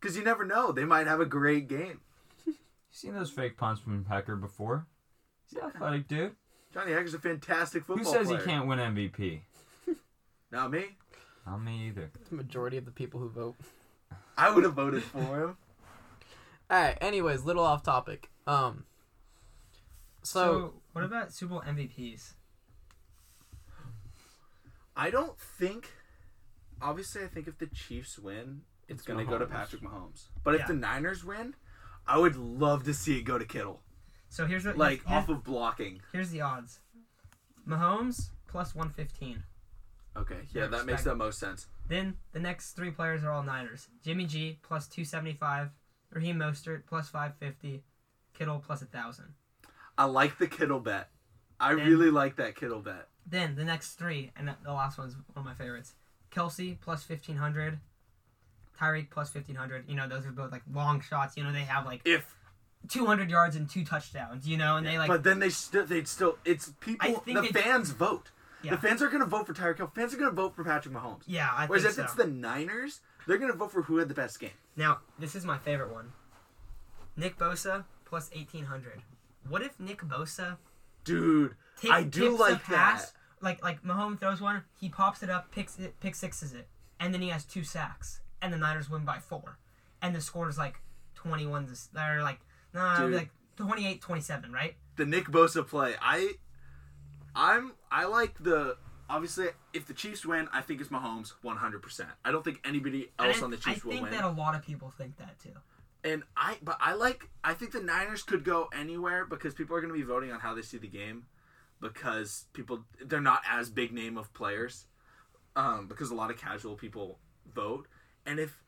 because you never know they might have a great game. You seen those fake punts from Hekker before? He's an athletic dude. Johnny Hekker's a fantastic football. Who says player. he can't win MVP? Not me. Not me either. The majority of the people who vote. I would have voted for him. All right. Anyways, little off topic. Um. So, So, what about Super Bowl MVPs? I don't think. Obviously, I think if the Chiefs win, it's, It's going to go to Patrick Mahomes. But Yeah. if the Niners win, I would love to see it go to Kittle, So here's what like here's, off of blocking. here's the odds. Mahomes plus 115. Okay, yeah, Yeah, that makes the most sense. Then the next three players are all Niners. Jimmy G plus 275, Raheem Mostert plus 550, Kittle plus 1000. I like the Kittle bet. I And- really like that Kittle bet. Then the next three, and the last one's one of my favorites. Kelce plus 1500, Tyreek plus 1500. You know, those are both like long shots. You know, they have like If 200 yards and two touchdowns, you know, and they like but then they still they'd still it's people the fans vote. Yeah. The fans are gonna vote for Tyreek Hill. Fans are gonna vote for Patrick Mahomes. Yeah, I Whereas think if so. it's the Niners, they're gonna vote for who had the best game. Now, this is my favorite one. Nick Bosa plus 1800. What if Nick Bosa Dude, take, I do like pass, that. Like like Mahomes throws one, he pops it up, picks it, pick sixes it, and then he has two sacks, and the Niners win by four, and the score is like 21 They're like nah, like 28 27, right? The Nick Bosa play. I I'm I like the obviously, if the Chiefs win, I think it's Mahomes 100%. I don't think anybody else I, on the Chiefs will win. I think that a lot of people think that too. And I, but I like. I think the Niners could go anywhere because people are going to be voting on how they see the game, because people they're not as big name of players, um, because a lot of casual people vote. And if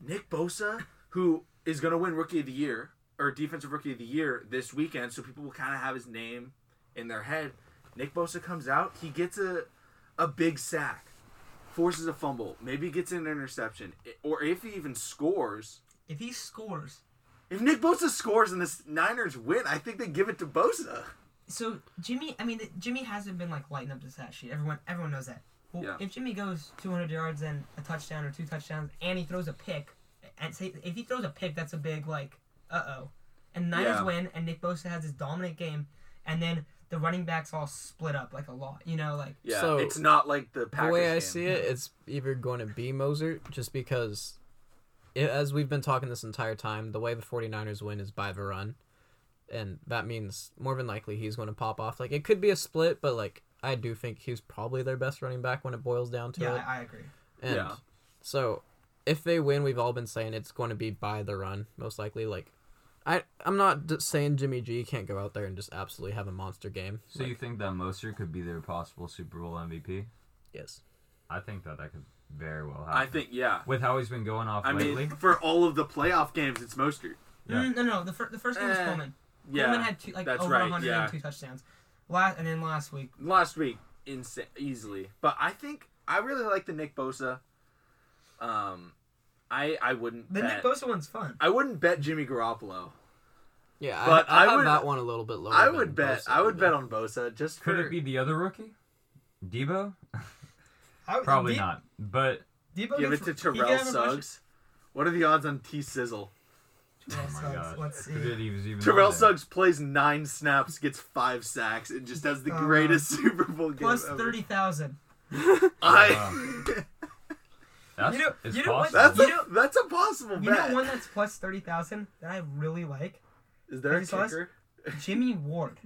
Nick Bosa, who is going to win Rookie of the Year or Defensive Rookie of the Year this weekend, so people will kind of have his name in their head. Nick Bosa comes out, he gets a a big sack, forces a fumble, maybe gets an interception, or if he even scores. If he scores, If Nick Bosa scores and the Niners win, I think they give it to Bosa. so Jimmy, I mean, Jimmy hasn't been like lighting up the stat sheet. Everyone, everyone knows that. Well, Yeah. if Jimmy goes 200 yards and a touchdown or two touchdowns, and he throws a pick, and say if he throws a pick, that's a big like, uh oh, and Niners Yeah. win, and Nick Bosa has this dominant game, and then the running backs all split up like a lot, you know, like Yeah, So, it's not like the Packers the way I game. see it, it's either going to be Mostert, just because, it, as we've been talking this entire time, the way the 49ers win is by the run. And that means more than likely he's going to pop off. Like, it could be a split, but, like, I do think he's probably their best running back when it boils down to yeah, it. I, I agree. And Yeah. so, if they win, we've all been saying it's going to be by the run, most likely. Like, I, I'm not d- saying Jimmy G can't go out there and just absolutely have a monster game. So Like, you think that Mostert could be their possible Super Bowl MVP? yes. I think that that could very well happen. I think, yeah. with how he's been going off I lately. mean, for all of the playoff games, it's Mostert. Yeah. Mm, no, no, the, fir- the first game was Eh, Coleman. Yeah, Coleman had two, like that's over right, 100 yeah. and two touchdowns. Last and then last week, last week, insane, easily. But I think I really like the Nick Bosa. Um, I I wouldn't the bet. Nick Bosa one's fun. I wouldn't bet Jimmy Garoppolo. Yeah, But I, I, I have would- that one a little bit lower. I would bet. Bosa, I would bet on Bosa just Could for. it be the other rookie? Deebo? How- [LAUGHS] Probably De- not. But Deebo Give it to Terrell have a bunch- Suggs. What are the odds on T Sizzle? Terrell oh my Suggs, god, Let's see. Was even Terrell. Suggs plays nine snaps, gets five sacks, and just has the Uh, greatest [LAUGHS] Super Bowl game Plus ever. thirty thousand. [LAUGHS] I. That's, You know- you know what- possible. that's You a know- that's a possible You bet. know one that's plus thirty thousand that I really like? Is there a you saw kicker? [LAUGHS] Jimmy Ward.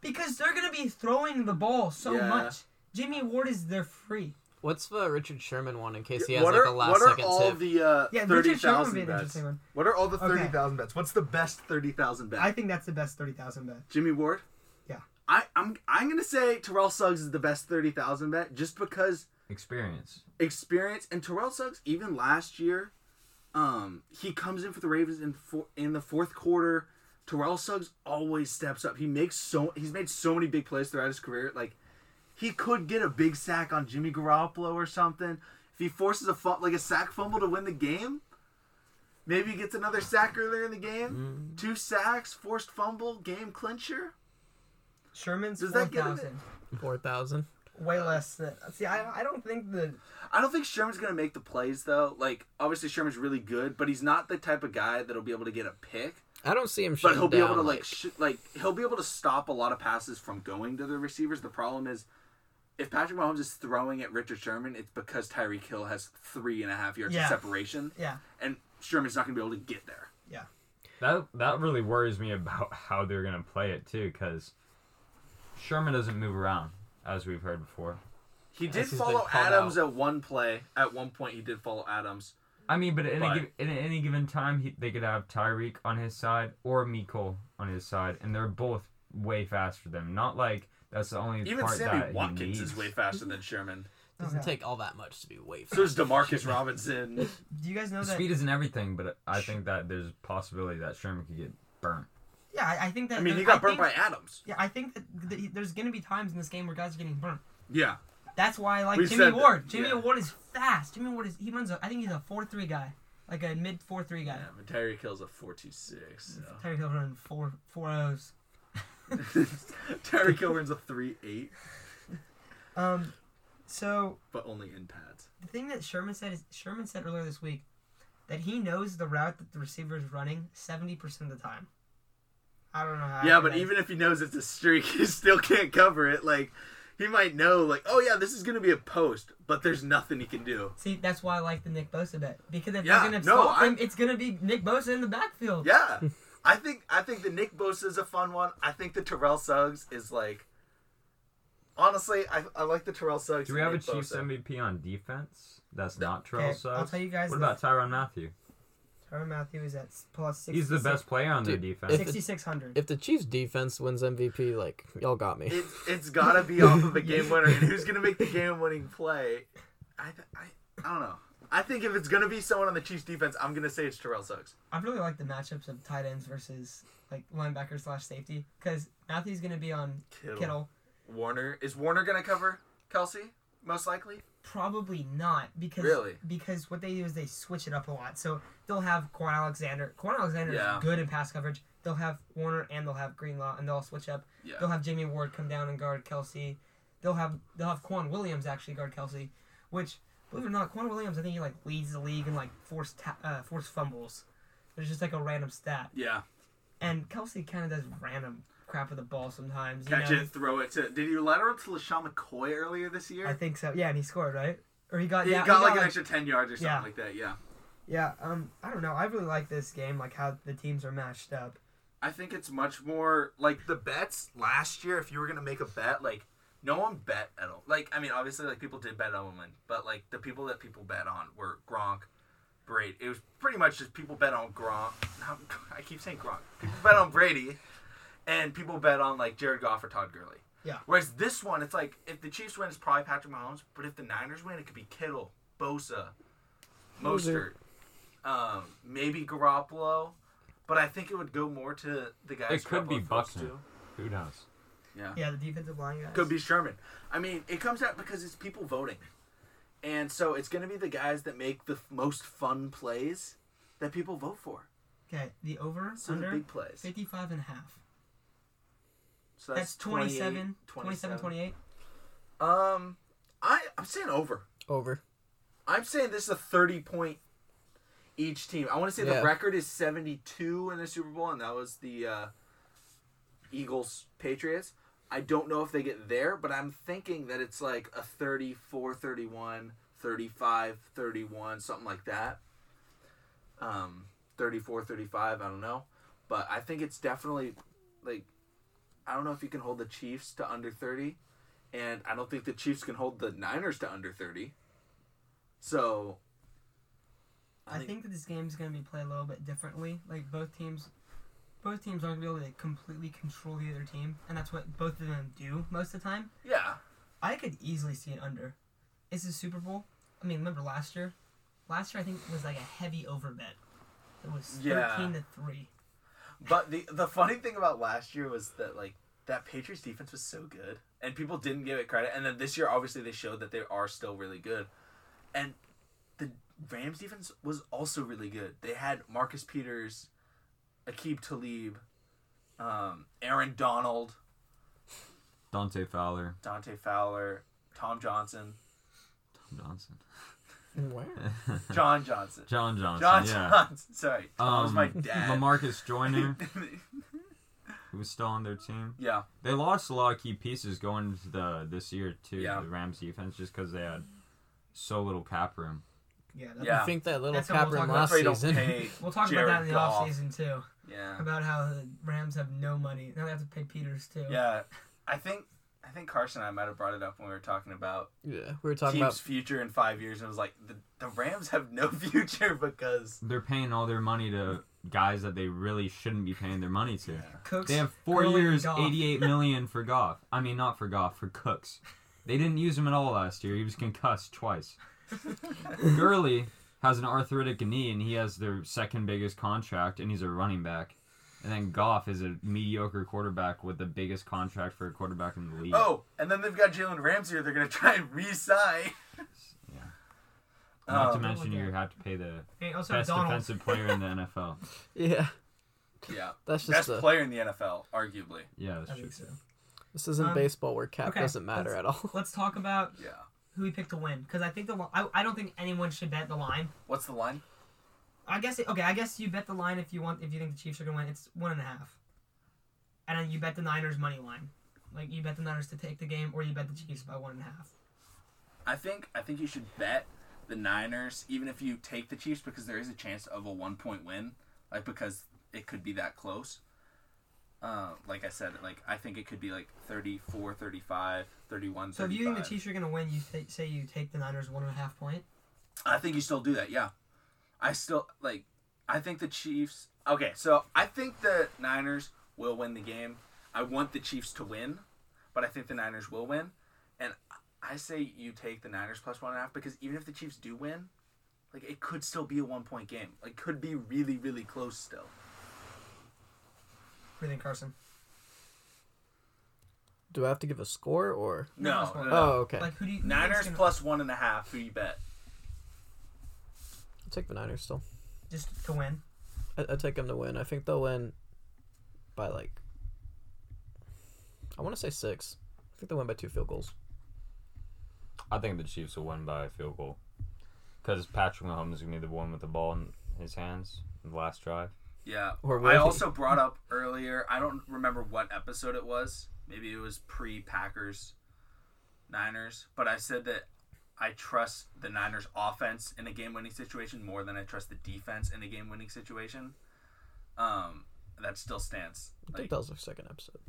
Because they're gonna be throwing the ball so Yeah. much. Jimmy Ward is their free. What's the Richard Sherman one in case he has what like are a last what are second all tip? the uh, Yeah, thirty Richard Sherman would be thousand an bets? interesting one. What are all the Okay. thirty thousand bets? What's the best thirty thousand bet? I think that's the best thirty thousand bet. Jimmy Ward. Yeah. I I'm I'm gonna say Terrell Suggs is the best thirty thousand bet just because Experience. experience and Terrell Suggs even last year, um, he comes in for the Ravens in for, in the fourth quarter. Terrell Suggs always steps up. He makes so he's made so many big plays throughout his career. Like he could get a big sack on Jimmy Garoppolo or something. If he forces a fu- like a sack fumble to win the game, maybe he gets another sack earlier in the game. Two sacks, forced fumble, game clincher. Sherman's Does four that get him. Four thousand. Way less than see I, I don't think the I don't think Sherman's gonna make the plays though. Like obviously Sherman's really good, but he's not the type of guy that'll be able to get a pick. I don't see him. But he'll be down, able to like sh- like he'll be able to stop a lot of passes from going to the receivers. The problem is if Patrick Mahomes is throwing at Richard Sherman, it's because Tyreek Hill has three and a half yards Yeah. of separation, yeah. and Sherman's not gonna be able to get there. Yeah. That that really worries me about how they're gonna play it too, because Sherman doesn't move around, as we've heard before. He did Yes, follow Adams out. at one play. At one point, he did follow Adams. I mean, but at any, But- giv at any given time, he, they could have Tyreek on his side or Miko on his side, and they're both way faster than him. Not like that's the only Even part Sammy that Watkins he needs. is way faster than Sherman. [LAUGHS] doesn't Okay. take all that much to be way. So is faster than Demarcus Sherman. Robinson. [LAUGHS] Do you guys know that? Speed isn't everything, but I think that there's a possibility that Sherman could get burnt. Yeah, I, I think that. I mean, he there- got burnt think- by Adams. Yeah, I think that, that there's gonna be times in this game where guys are getting burnt. Yeah. That's why I like We Jimmy that, Ward. Jimmy yeah. Ward is fast. Jimmy Ward is he runs a I think he's a four three guy. Like a mid four three guy. Yeah, but Tyreek Hill's a four two six. So. Terry Hill running four four O's. [LAUGHS] Tyreek Hill runs a three eight, Um so but only in pads. the thing that Sherman said is Sherman said earlier this week that he knows the route that the receiver is running seventy percent of the time. I don't know how. Yeah, but even if he knows it's a streak, [LAUGHS] he still can't cover it. Like he might know, like, oh yeah, this is gonna be a post, but there's nothing he can do. see, that's why I like the Nick Bosa bet because if Yeah, they're gonna no, stop him, I'm- it's gonna be Nick Bosa in the backfield. Yeah, [LAUGHS] I think I think the Nick Bosa is a fun one. I think the Terrell Suggs is like honestly, I, I like the Terrell Suggs. Do we have a Chiefs Bosa. MVP on defense? That's not Terrell Okay, Suggs. I'll tell you guys. What the- about Tyrann Mathieu? Tyrann Mathieu is at s- plus 66, He's the best player on their Dude, defense. if- 6600. If the Chiefs defense wins MVP, like y'all got me. It's it's gotta be off of a game winner, and who's gonna make the game winning play? I, th- I I don't know. I think if it's gonna be someone on the Chiefs defense, I'm gonna say it's Terrell Suggs. I really like the matchups of tight ends versus like linebacker slash safety because Mathieu's gonna be on Kittle. Kittle. Warner is Warner gonna cover Kelce? Most likely. Probably not because Really? because what they do is they switch it up a lot. So they'll have Kwon Alexander. Kwon Alexander Yeah. is good in pass coverage. They'll have Warner and they'll have Greenlaw and they'll switch up. Yeah. They'll have Jimmy Ward come down and guard Kelce. They'll have they'll have K'Waun Williams actually guard Kelce, which believe it or not, K'Waun Williams I think he like leads the league in like forced ta- uh, forced fumbles. It's just like a random stat. Yeah. And Kelce kind of does random crap with the ball sometimes. You Catch know? it, throw it to. Did you lateral to LeSean McCoy earlier this year? I think so. Yeah, and he scored right, or he got he yeah, got he like an extra ten yards or something Yeah. like that. Yeah. Yeah, um, I don't know. I really like this game, like how the teams are matched up. I think it's much more like the bets last year. If you were gonna make a bet, like no one bet at all. Like I mean, obviously, like people did bet on win, but like the people that people bet on were Gronk, Brady. It was pretty much just people bet on Gronk. [LAUGHS] I keep saying Gronk. People bet on Brady, and people bet on like Jared Goff or Todd Gurley. Yeah. Whereas this one, it's like if the Chiefs win, it's probably Patrick Mahomes. But if the Niners win, it could be Kittle, Bosa, Mostert, um, maybe Garoppolo. But I think it would go more to the guys. It could be Garoppolo throws Buckner. Who knows? Yeah. Yeah, the defensive line guys. Could be Sherman. I mean, it comes out because it's people voting. And so it's going to be the guys that make the f- most fun plays that people vote for. Okay, the over So the under big plays. 55 and a half. So That's, 27, 27, 27, 28. Um, I I'm saying over. Over. I'm saying this is a 30 point each team. I want to say Yeah. the record is 72 in the Super Bowl, and that was the uh, Eagles Patriots. I don't know if they get there, but I'm thinking that it's like a 34 31, 35 31, something like that. Um, 34 35, I don't know. But I think it's definitely like, I don't know if you can hold the Chiefs to under 30, and I don't think the Chiefs can hold the Niners to under 30. So, I think that this game is going to be played a little bit differently. Like both teams, both teams aren't going to be able to completely control the other team, and that's what both of them do most of the time. yeah. I could easily see it under. It's the Super Bowl. I mean, remember last year? Last year I think was like a heavy over bet. It was Yeah. thirteen to three. But the the funny thing about last year was that like that Patriots defense was so good, and people didn't give it credit. And then this year, obviously, they showed that they are still really good, and the Rams defense was also really good. They had Marcus Peters, Aqib Talib, um, Aaron Donald, Dante Fowler, Dante Fowler, Tom Johnson, Tom Johnson, Where? John Johnson, John Johnson. John yeah. Johnson. [LAUGHS] Sorry, Tom was Um, my dad. Lamarcus Joyner, [LAUGHS] who was still on their team. yeah, They lost a lot of key pieces going into the this year too. Yeah. The Rams defense just because they had so little cap room. Yeah. That, Yeah. I think that little That's what we'll cap room talk about. last That's why you don't season. [LAUGHS] We'll talk Jared about that in the Goff. offseason too. Yeah. About how the Rams have no money. Now they have to pay Peters too. Yeah, I think I think Carson and I might have brought it up when we were talking about Yeah, we were talking teams' about. future in five years, and it was like the, the Rams have no [LAUGHS] future because They're paying all their money to guys that they really shouldn't be paying their money to. Cooks. They have four years, eighty-eight [LAUGHS] million for Goff. I mean, not for Goff, for Cooks. They didn't use him at all last year. He was concussed twice. [LAUGHS] Gurley has an arthritic knee, and he has their second biggest contract, and he's a running back. And then Goff is a mediocre quarterback with the biggest contract for a quarterback in the league. oh, and then they've got Jalen Ramsey. They're gonna [LAUGHS] try and re-sign. Yeah. Not to Um, mention you have to pay the Hey, best Donald. defensive player in the [LAUGHS] NFL. Yeah, yeah, that's just best the. player in the NFL, arguably. Yeah, that's I true. think so. This isn't Um, baseball where cap okay, doesn't matter at all. Let's talk about Yeah. who we picked to win because I think the li- I, I don't think anyone should bet the line. What's the line? I guess it, okay. I guess you bet the line if you want if you think the Chiefs are gonna win. It's one and a half, and then you bet the Niners money line. Like you bet the Niners to take the game, or you bet the Chiefs by one and a half. I think I think you should bet the Niners, even if you take the Chiefs, because there is a chance of a one point win, like because it could be that close. uh, like I said, like I think it could be like 34, 35, 31, So if you think the Chiefs are gonna win, you th- say you take the Niners one and a half point. I think you still do that. Yeah, I still like. I think the Chiefs. Okay, so I think the Niners will win the game. I want the Chiefs to win, but I think the Niners will win, and I say you take the Niners plus one and a half because even if the Chiefs do win, like it could still be a one point game. Like could be really really close still. What do you think, Carson? Do I have to give a score or? No, No, no, no. Oh, okay. Like who do you? who do you think's Niners gonna- plus one and a half. Who you bet? I'll take the Niners still. just to win. I, I take them to win. I think they'll win by like. I want to say six. I think they'll win by two field goals. I think the Chiefs will win by a field goal. Because Patrick Mahomes is going to be the one with the ball in his hands in the last drive. Yeah. Or I also brought up earlier. I don't remember what episode it was. Maybe it was pre Packers, Niners. But I said that I trust the Niners offense in a game winning situation more than I trust the defense in a game winning situation. Um, that still stands. I think Like, that was the second episode.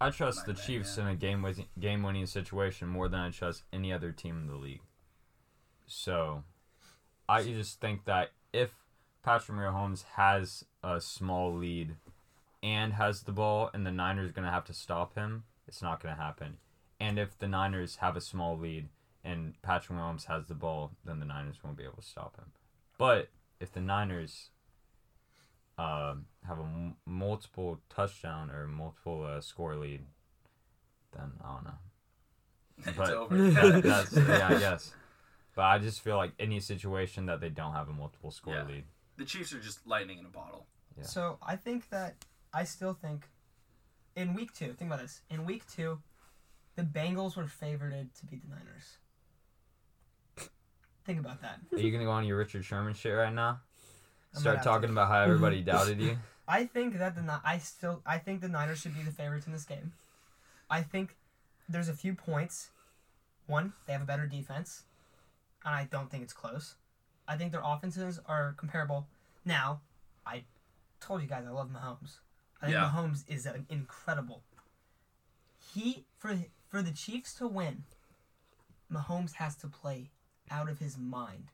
I trust the bad, Chiefs yeah. in a game winning game winning situation more than I trust any other team in the league. So, I just think that if Patrick Mahomes has a small lead and has the ball, and the Niners going to have to stop him, it's not going to happen. And if the Niners have a small lead and Patrick Mahomes has the ball, then the Niners won't be able to stop him. But if the Niners um have a m- multiple touchdown or multiple uh, score lead, then I don't know. [LAUGHS] it's But- over. That- [LAUGHS] that's yeah, I guess. But I just feel like any situation that they don't have a multiple score Yeah. lead. the Chiefs are just lightning in a bottle. Yeah. So I think that I still think in week two. Think about this. In week two, the Bengals were favored to beat the Niners. Think about that. Are you gonna go on your Richard Sherman shit right now? Start not talking about how [LAUGHS] everybody doubted you. [LAUGHS] I think that the I still I think the Niners should be the favorites in this game. I think there's a few points. One, they have a better defense, and I don't think it's close. I think their offenses are comparable. Now, I told you guys I love Mahomes. I think Yeah. Mahomes is an incredible. He for for the Chiefs to win, Mahomes has to play out of his mind.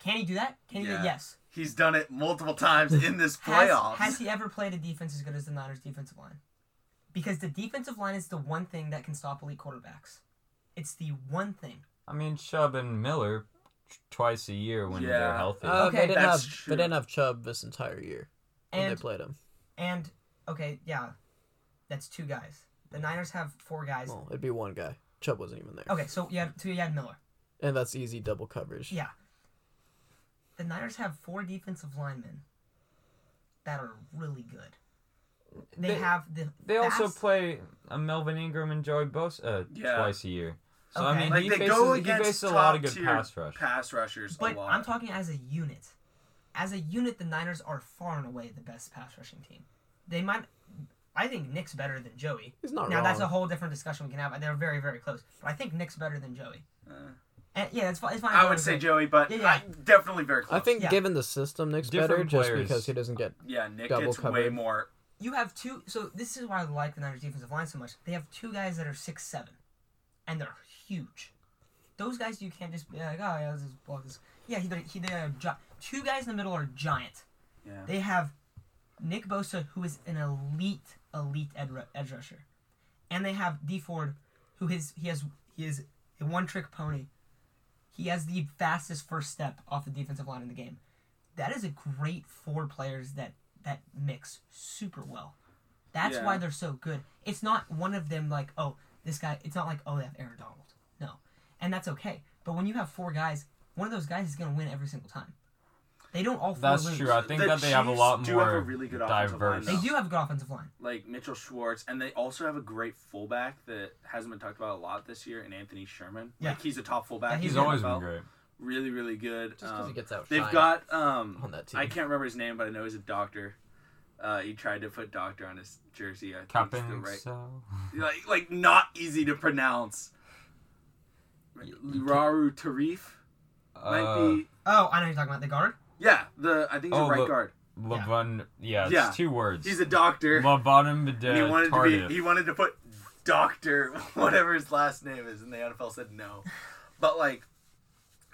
Can he do that? Can he do Yeah. that? Yes. He's done it multiple times [LAUGHS] in this Has, playoffs. has he ever played a defense as good as the Niners' defensive line? Because the defensive line is the one thing that can stop elite quarterbacks. It's the one thing. I mean, Chubb and Miller twice a year when Yeah. they're healthy. Uh, Okay. they didn't That's have true. they didn't have Chubb this entire year when And they played him. and okay, yeah, that's two guys. The Niners have four guys. Well, it'd be one guy. Chubb wasn't even there, Okay, so you had so you had Miller. And that's easy double coverage. Yeah. The Niners have four defensive linemen that are really good. They, They- have the They also play uh, Melvin Ingram and Joey Bosa uh, Yeah. twice a year. So Okay. I mean, like he faces, he faces a lot of good pass rush. pass rushers. But a lot. I'm talking as a unit. As a unit, the Niners are far and away the best pass rushing team. They might. I think Nick's better than Joey. He's not now wrong. that's a whole different discussion we can have. They're very, very close. But I think Nick's better than Joey. Uh, And yeah, it's fine. It's fine. I would say Joey, but Yeah, yeah. I, definitely very close. I think Yeah. given the system, Nick's better Different just because he doesn't get. yeah, Nick double gets way more. you have two. So this is why I like the Niners defensive line so much. They have two guys that are six seven, and they're huge. Those guys you can't just be like, oh yeah, this is block this. Yeah, he, he they are gi- two guys in the middle are giant. Yeah. They have Nick Bosa, who is an elite, elite ed- edge rusher, and they have Dee Ford, who is he has he is a one trick pony. He has the fastest first step off the defensive line in the game. That is a great four players that that mix super well. That's Yeah. why they're so good. It's not one of them like oh this guy. It's not like oh they have Aaron Donald. No, and that's okay. But when you have four guys, one of those guys is going to win every single time. They don't all That's lose. true. I think The that they have a Chiefs lot do more have a really good offensive line, diverse. though. They do have a good offensive line. like Mitchell Schwartz, and they also have a great fullback that hasn't been talked about a lot this year, and Anthony Sherman. Yeah. Like he's a top fullback. Yeah, in He's the always been great. Really, really good. Just because Um, he gets out. they've got um, on that team. I can't remember his name, but I know he's a doctor. Uh, he tried to put doctor on his jersey. I think Captain right, so. [LAUGHS] like like not easy to pronounce. Raru Tarif might Uh, be. Oh, I know you're talking about the guard. Yeah, the I think he's Oh, a right but- guard. Levon, yeah, it's Yeah. two words. He's a doctor. Levon and he wanted to be he wanted to put doctor [LAUGHS] whatever his last name is and the NFL said no. But like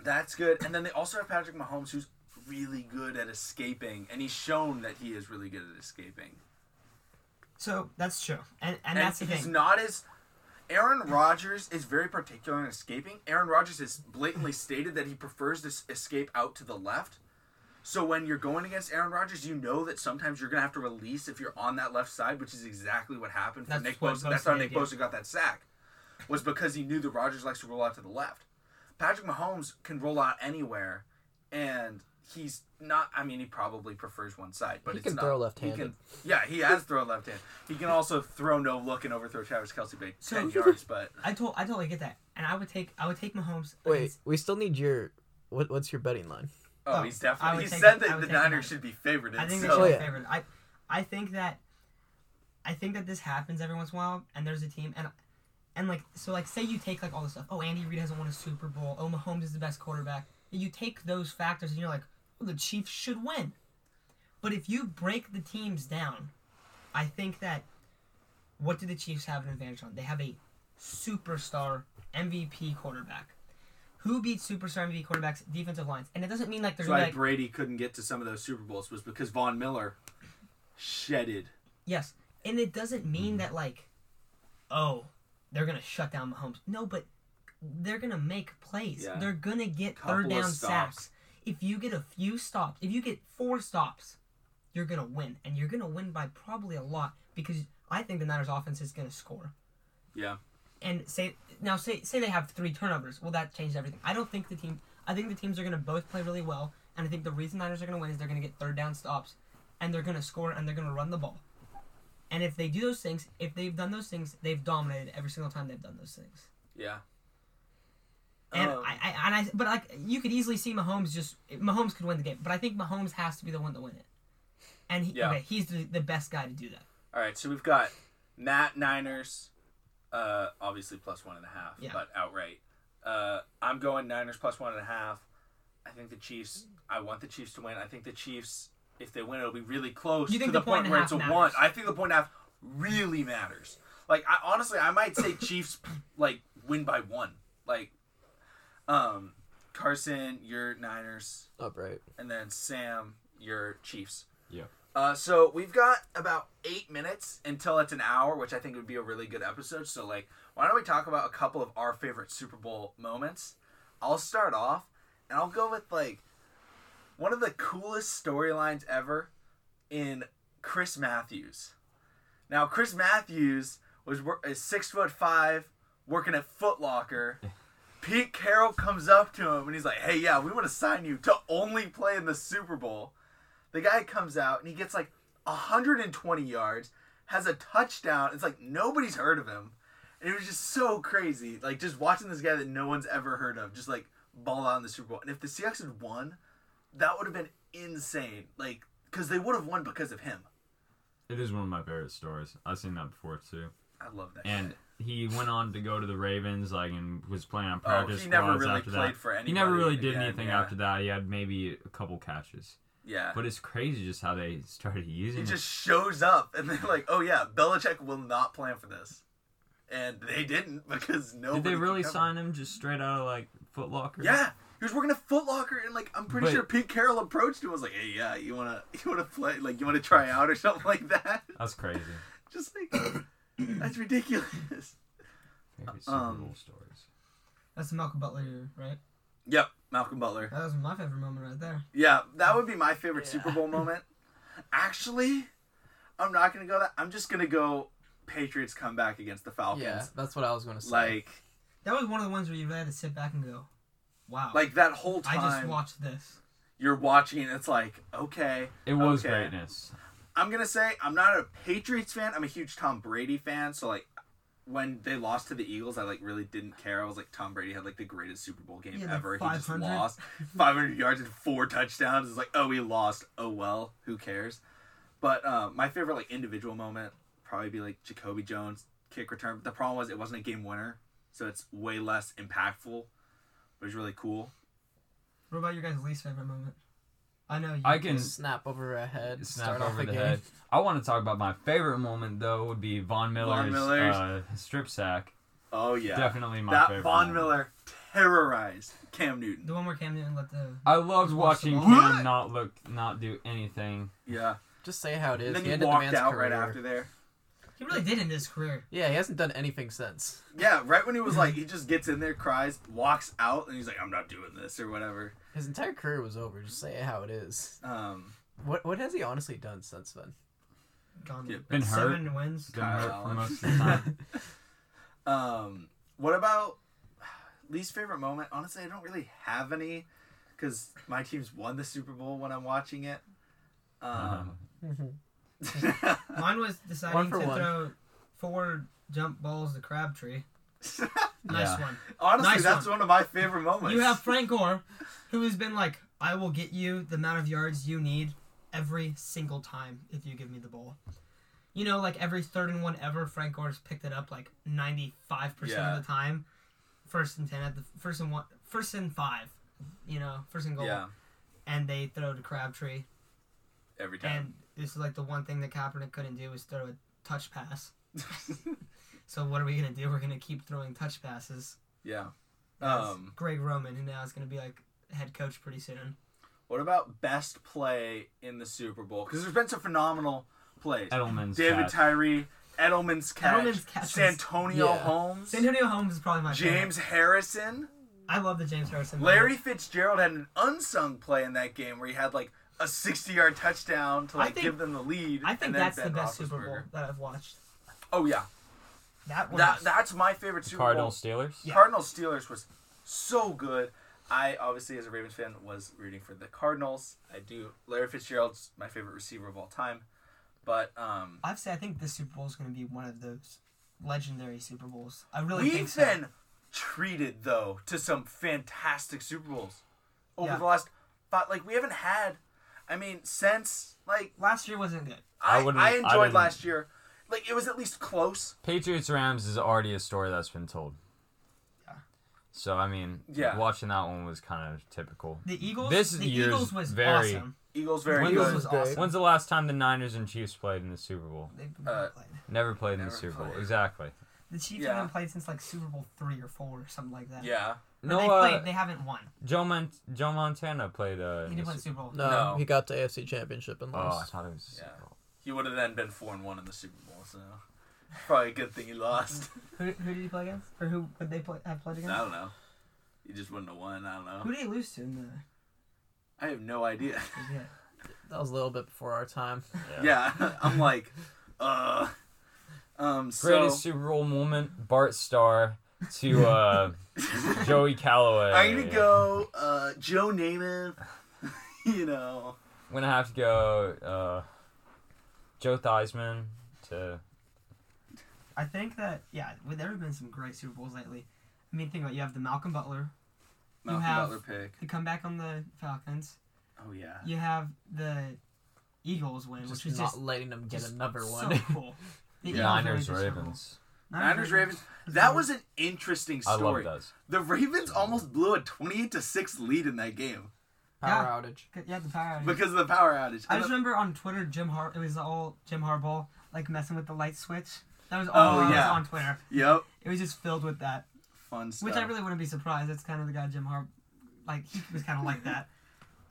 that's good. And then they also have Patrick Mahomes who's really good at escaping and he's shown that he is really good at escaping. So that's true, and and, And, that's the thing he's thing. not as Aaron Rodgers is very particular in escaping. Aaron Rodgers has blatantly stated that he prefers to escape out to the left. So when you're going against Aaron Rodgers, you know that sometimes you're gonna have to release if you're on that left side, which is exactly what happened for That's Nick Bosa. That's Bosa how Nick yeah. Bosa got that sack, was because he knew that Rodgers likes to roll out to the left. Patrick Mahomes can roll out anywhere, and he's not. I mean, he probably prefers one side, but He it's can not. throw He left-handed. can, yeah, he has thrown left hand. He can also throw no look and overthrow Travis Kelce by So- ten [LAUGHS] yards. But I told I totally get that, and I would take I would take Mahomes. Wait, against- we still need your. What, what's your betting line? Oh, Oh, he's definitely. He take- said that the take Niners Niners. should be favored. I think they so, should Oh, be favored. I I think that I think that this happens every once in a while, and there's a team, and and like so, like say you take like all this stuff. Oh, Andy Reid hasn't won a Super Bowl. Oh, Mahomes is the best quarterback. You take those factors, and you're like, well, the Chiefs should win. But if you break the teams down, I think that what do the Chiefs have an advantage on? They have a superstar MVP quarterback. Who beats superstar MVP quarterbacks? Defensive lines, and it doesn't mean like they're That's why like, Brady couldn't get to some of those Super Bowls was because Von Miller shedded. Yes, and it doesn't mean mm-hmm. that like, oh, they're gonna shut down Mahomes. No, but they're gonna make plays. Yeah. They're gonna get Couple third down sacks. If you get a few stops, if you get four stops, you're gonna win, and you're gonna win by probably a lot because I think the Niners' offense is gonna score. Yeah. And say now, say say they have three turnovers. Well, that changed everything. I don't think the team. I think the teams are gonna both play really well, and I think the reason Niners are gonna win is they're gonna get third down stops, and they're gonna score and they're gonna run the ball. And if they do those things, if they've done those things, they've dominated every single time they've done those things. Yeah. And Um, I, I, and I, but like you could easily see Mahomes just Mahomes could win the game, but I think Mahomes has to be the one to win it. And he, Yeah. okay, he's the, the best guy to do that. All right, so we've got Matt Niners, uh, obviously plus one and a half, Yeah. but outright. Uh, I'm going Niners plus one and a half. I think the Chiefs. I want the Chiefs to win. I think the Chiefs, if they win, it'll be really close You think to the, the point point and where it's a half one. I think the point and a half really matters. Like, I honestly, I might say [LAUGHS] Chiefs like win by one. Like, um, Carson, your Niners Upright. and then Sam, your Chiefs. Yeah. Uh, so we've got about eight minutes until it's an hour, which I think would be a really good episode. So like, why don't we talk about a couple of our favorite Super Bowl moments? I'll start off, and I'll go with like one of the coolest storylines ever in Chris Matthews. Now, Chris Matthews was is six foot five, working at Foot Locker. [LAUGHS] Pete Carroll comes up to him and he's like, "Hey, yeah, we want to sign you to only play in the Super Bowl." The guy comes out and he gets like 120 yards, has a touchdown. It's like nobody's heard of him. And it was just so crazy. Like just watching this guy that no one's ever heard of just like ball out in the Super Bowl. And if the Seahawks had won, that would have been insane. Like cuz they would have won because of him. It is one of my favorite stories. I've seen that before too. I love that. And guy. he went on to go to the Ravens, like, and was playing on Oh, practice he never really after played that. for He never really did again, anything yeah. after that. He had maybe a couple catches, yeah. but it's crazy just how they started using He it. just shows up and they're like, "Oh yeah, Belichick will not plan for this," and they didn't [LAUGHS] because nobody. Did they really cover. sign him just straight out of like Foot Locker? Yeah, he was working at Foot Locker, and like I'm pretty But- sure Pete Carroll approached him and was like, "Hey, yeah, you wanna [LAUGHS] you wanna play like you wanna try out or something like that?" that's crazy. [LAUGHS] Just like that's ridiculous. Favorite Super Um, Bowl stories. That's the Malcolm Butler, right? Yep, Malcolm Butler. That was my favorite moment right there. Yeah, that would be my favorite Yeah. Super Bowl moment. Actually, I'm not gonna go that. I'm just gonna go Patriots come back against the Falcons. Yeah, that's what I was gonna say. Like That was one of the ones where you really had to sit back and go, "Wow!" like that whole time. I just watched this. you're watching, it's like okay. It was okay. greatness. I'm gonna say I'm not a Patriots fan. I'm a huge Tom Brady fan. So like, when they lost to the Eagles, I like really didn't care. I was like, Tom Brady had like the greatest Super Bowl game Yeah, like ever. he just lost [LAUGHS] 500 yards and four touchdowns. It's like, oh, we lost. Oh well, who cares? But uh, my favorite like individual moment probably be like Jacoby Jones kick return. But the problem was it wasn't a game winner, so it's way less impactful. But it's really cool. What about your guys' least favorite moment? I know you. I can snap over a head, snap start off over a the game. head. I want to talk about my favorite moment though would be Von Miller's, Miller's. Uh, strip sack. Oh yeah. Definitely my that favorite. Von moment. Miller terrorized Cam Newton. The one where Cam Newton let the. I loved watching ball. Cam not look, not do anything. Yeah. Just say how it is. And then he he ended the walked man's out career. right after there. He really did in his career. Yeah, he hasn't done anything since. Yeah, right when he was like, he just gets in there, cries, walks out, and he's like, "I'm not doing this" or whatever. His entire career was over. Just say it how it is. Um, What what has he honestly done since then? Gone. Yeah, been seven wins. Been hurt for most of the time. [LAUGHS] um, what about least favorite moment? Honestly, I don't really have any because my team's won the Super Bowl when I'm watching it. Um, [LAUGHS] Mine was deciding to one. throw four jump balls to Crabtree. [LAUGHS] Nice Yeah. one. honestly, Nice that's one. one of my favorite moments. You have Frank Gore, who has been like, I will get you the amount of yards you need every single time if you give me the ball. You know, like every third and one ever, Frank Gore's picked it up like ninety five percent Yeah. of the time. First and ten at the first and one, first and five. You know, first and goal, yeah, and they throw to Crabtree. every time. And this is like the one thing that Kaepernick couldn't do was throw a touch pass. [LAUGHS] So what are we gonna do? We're gonna keep throwing touch passes. yeah. Um, Greg Roman, who now is gonna be like head coach pretty soon. what about best play in the Super Bowl? Because there's been some phenomenal plays. Edelman's David catch. Tyree, Edelman's catch, Edelman's catch Santonio Yeah. Holmes, Santonio Holmes is probably my favorite. James favorite. Harrison. I love the James Harrison. Larry moment. Fitzgerald had an unsung play in that game where he had like a 60 yard touchdown to like think- give them the lead. I think and then that's the Ben best Super Bowl that I've watched. Oh yeah, That one. that was- that's my favorite Super Cardinals Bowl. Cardinals Steelers. Yeah. Cardinals Steelers was so good. I obviously, as a Ravens fan, was rooting for the Cardinals. I do. Larry Fitzgerald's my favorite receiver of all time, but um, I'd say I think this Super Bowl is going to be one of those legendary Super Bowls. I really think we've so. been treated though to some fantastic Super Bowls over Yeah. the last. But like we haven't had. I mean, since like Last year wasn't good. I, I I, wouldn't- I enjoyed didn't- last year. Like it was at least close. Patriots Rams is already a story that's been told. Yeah. So I mean, Yeah. watching that one was kind of typical. The Eagles. This the year's Eagles was very- awesome. Eagles very When good. Was Great. awesome. When's the last time the Niners and Chiefs played in the Super Bowl? They've Uh, played. Never played in Never the Super Bowl. played. Exactly. The Chiefs yeah. haven't played since like Super Bowl three or four or something like that. yeah. Or No, they uh, played. They haven't won. Joe Mon- Joe Montana played. Uh, He in didn't the play the Super- Super Bowl. No, No. he got to AFC Championship and Oh, I lost. thought it was. the Yeah. Super Bowl. He would have then been four and one in the Super Bowl. So [LAUGHS] probably a good thing he lost. [LAUGHS] Who, who did he play against? Or who would they play, have played against? I against? don't know. He just wouldn't have won. I don't know. Who did he lose to in the? I have no idea. Yeah. That was a little bit before our time. Yeah, [LAUGHS] I'm like, uh, um, so Greatest Super Bowl moment: Bart Starr to [LAUGHS] uh, Joey Calloway. I'm gonna go, uh, Joe Namath. [LAUGHS] you know, I'm gonna have to go uh, Joe Theismann to. I think that yeah, well, there have been some great Super Bowls lately. I mean, think about it, you have the Malcolm Butler, Malcolm have- Butler pick. the comeback on the Falcons. Oh yeah. You have the Eagles win, Just which was not just, letting them get just another so one. [LAUGHS] cool. The Yeah. Niners really did so cool. Ravens. Niners Ravens. That was an interesting I love story. those. The Ravens almost blew a 28 to six lead in that game Power Yeah. outage. Yeah, the power. outage. because of the power outage. I And just the- remember on Twitter, Jim Har. It was all Jim Harbaugh like messing with the light switch. That was Oh, all that was yeah. on Twitter. Yep. It was just filled with that, Fun stuff. which I really wouldn't be surprised. That's kind of the guy Jim Har. Like he was kind of like that. [LAUGHS]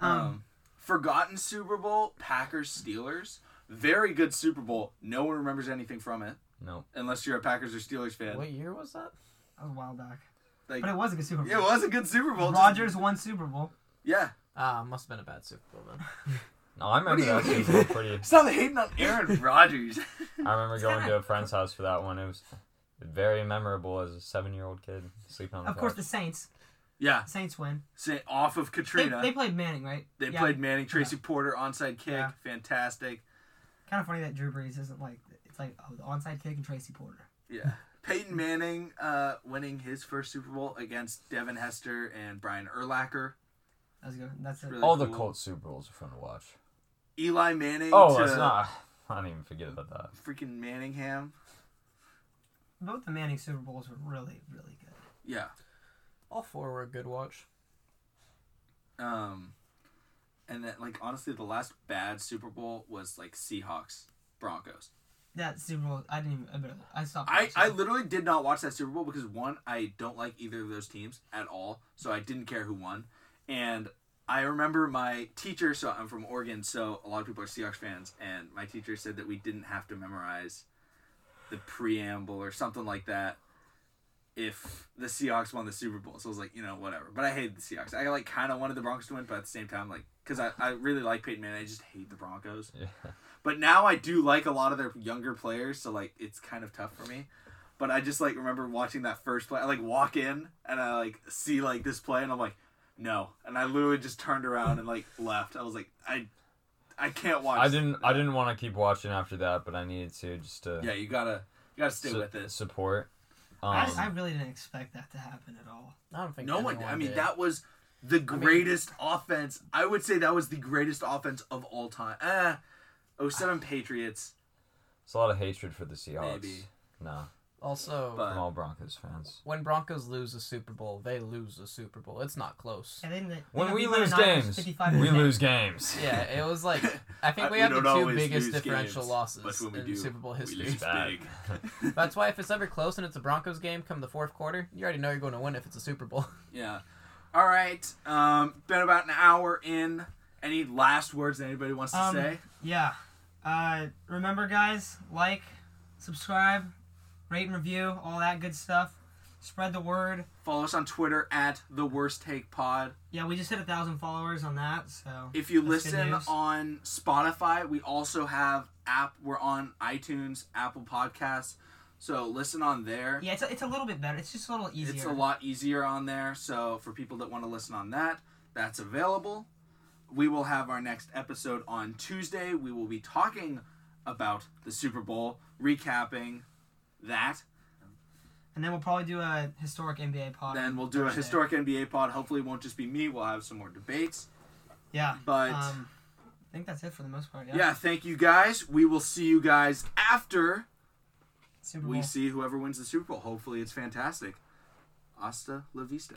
Um, Um, forgotten Super Bowl, Packers Steelers. Very good Super Bowl. No one remembers anything from it No. unless you're a Packers or Steelers fan. What year was that? that was a while back, Like, but it was a good Super Bowl. yeah, it was a good Super Bowl. just- Rodgers won Super Bowl. yeah. Ah, must have been a bad Super Bowl then. [LAUGHS] No, I remember that you Super mean? Bowl pretty. [LAUGHS] Stop hating on Aaron [LAUGHS] Rodgers. I remember going to a friend's house for that one. It was very memorable as a seven-year-old kid sleeping on the Of course, the Saints. yeah. Saints win. Say off of They, Katrina. they They, played Manning, right? Yeah. played Manning, Tracy Porter, onside kick. Yeah. Fantastic. Kind of funny that Drew Brees isn't like. It's like oh, the onside kick and Tracy Porter. Yeah. Peyton Manning uh, winning his first Super Bowl against Devin Hester and Brian Urlacher. That's good. That's. Really All the cool. Colts Super Bowls are fun to watch. Eli Manning Oh, to that's not. I didn't even forget about that. freaking Manningham. Both the Manning Super Bowls were really, really good. Yeah. All four were a good watch. Um, and then like honestly, the last bad Super Bowl was like Seahawks Broncos. That Super Bowl, I didn't even. I stopped. I. I literally did not watch that Super Bowl because one, I don't like either of those teams at all, so I didn't care who won. And I remember my teacher, so I'm from Oregon, so a lot of people are Seahawks fans, and my teacher said that we didn't have to memorize the preamble or something like that if the Seahawks won the Super Bowl. So I was like, you know, whatever. But I hated the Seahawks. I like kind of wanted the Broncos to win, but at the same time, like, because I, I really like Peyton Manning, I just hate the Broncos. Yeah. But now I do like a lot of their younger players, so like it's kind of tough for me. But I just like remember watching that first play. I like walk in and I like see like this play and I'm like, no. And I literally just turned around and like left. I was like, I I can't watch. I didn't. I didn't want to keep watching after that, but I needed to just to Yeah, you gotta you gotta stay su- with it. support. Um, I, I really didn't expect that to happen at all. I don't think No one. anyone I mean, did. that was the greatest offense. I would say that was the greatest offense of all time. Eh, 07 Patriots. it's a lot of hatred for the Seahawks. Maybe. No, also But- from all Broncos fans. when Broncos lose a Super Bowl, they lose a Super Bowl. It's not close. And then the, When we lose games, we lose games. [LAUGHS] Yeah, it was like I think [LAUGHS] we we have the two biggest differential games, losses but when we in do, Super Bowl history. big. [LAUGHS] That's why if it's ever close and it's a Broncos game come the fourth quarter, you already know you're going to win if it's a Super Bowl. Yeah. All right. Um, been about an hour in. Any last words that anybody wants to Um, say? Yeah. Uh, remember, guys, like, subscribe, rate and review, all that good stuff. Spread the word. Follow us on Twitter at the Worst Take Pod. Yeah, we just hit a thousand followers on that, so If you listen on Spotify, we also have app. We're on iTunes, Apple Podcasts. So listen on there. yeah, it's a, it's a little bit better. It's just a little easier. It's a lot easier on there. So for people that want to listen on that, that's available. We will have our next episode on Tuesday. We will be talking about the Super Bowl, recapping that. And then we'll probably do a historic NBA pod. Then we'll do a historic NBA pod. Hopefully, it won't just be me. We'll have some more debates. Yeah. But Um, I think that's it for the most part. Yeah. yeah, thank you guys. We will see you guys after we see whoever wins the Super Bowl. Hopefully, it's fantastic. Hasta la vista.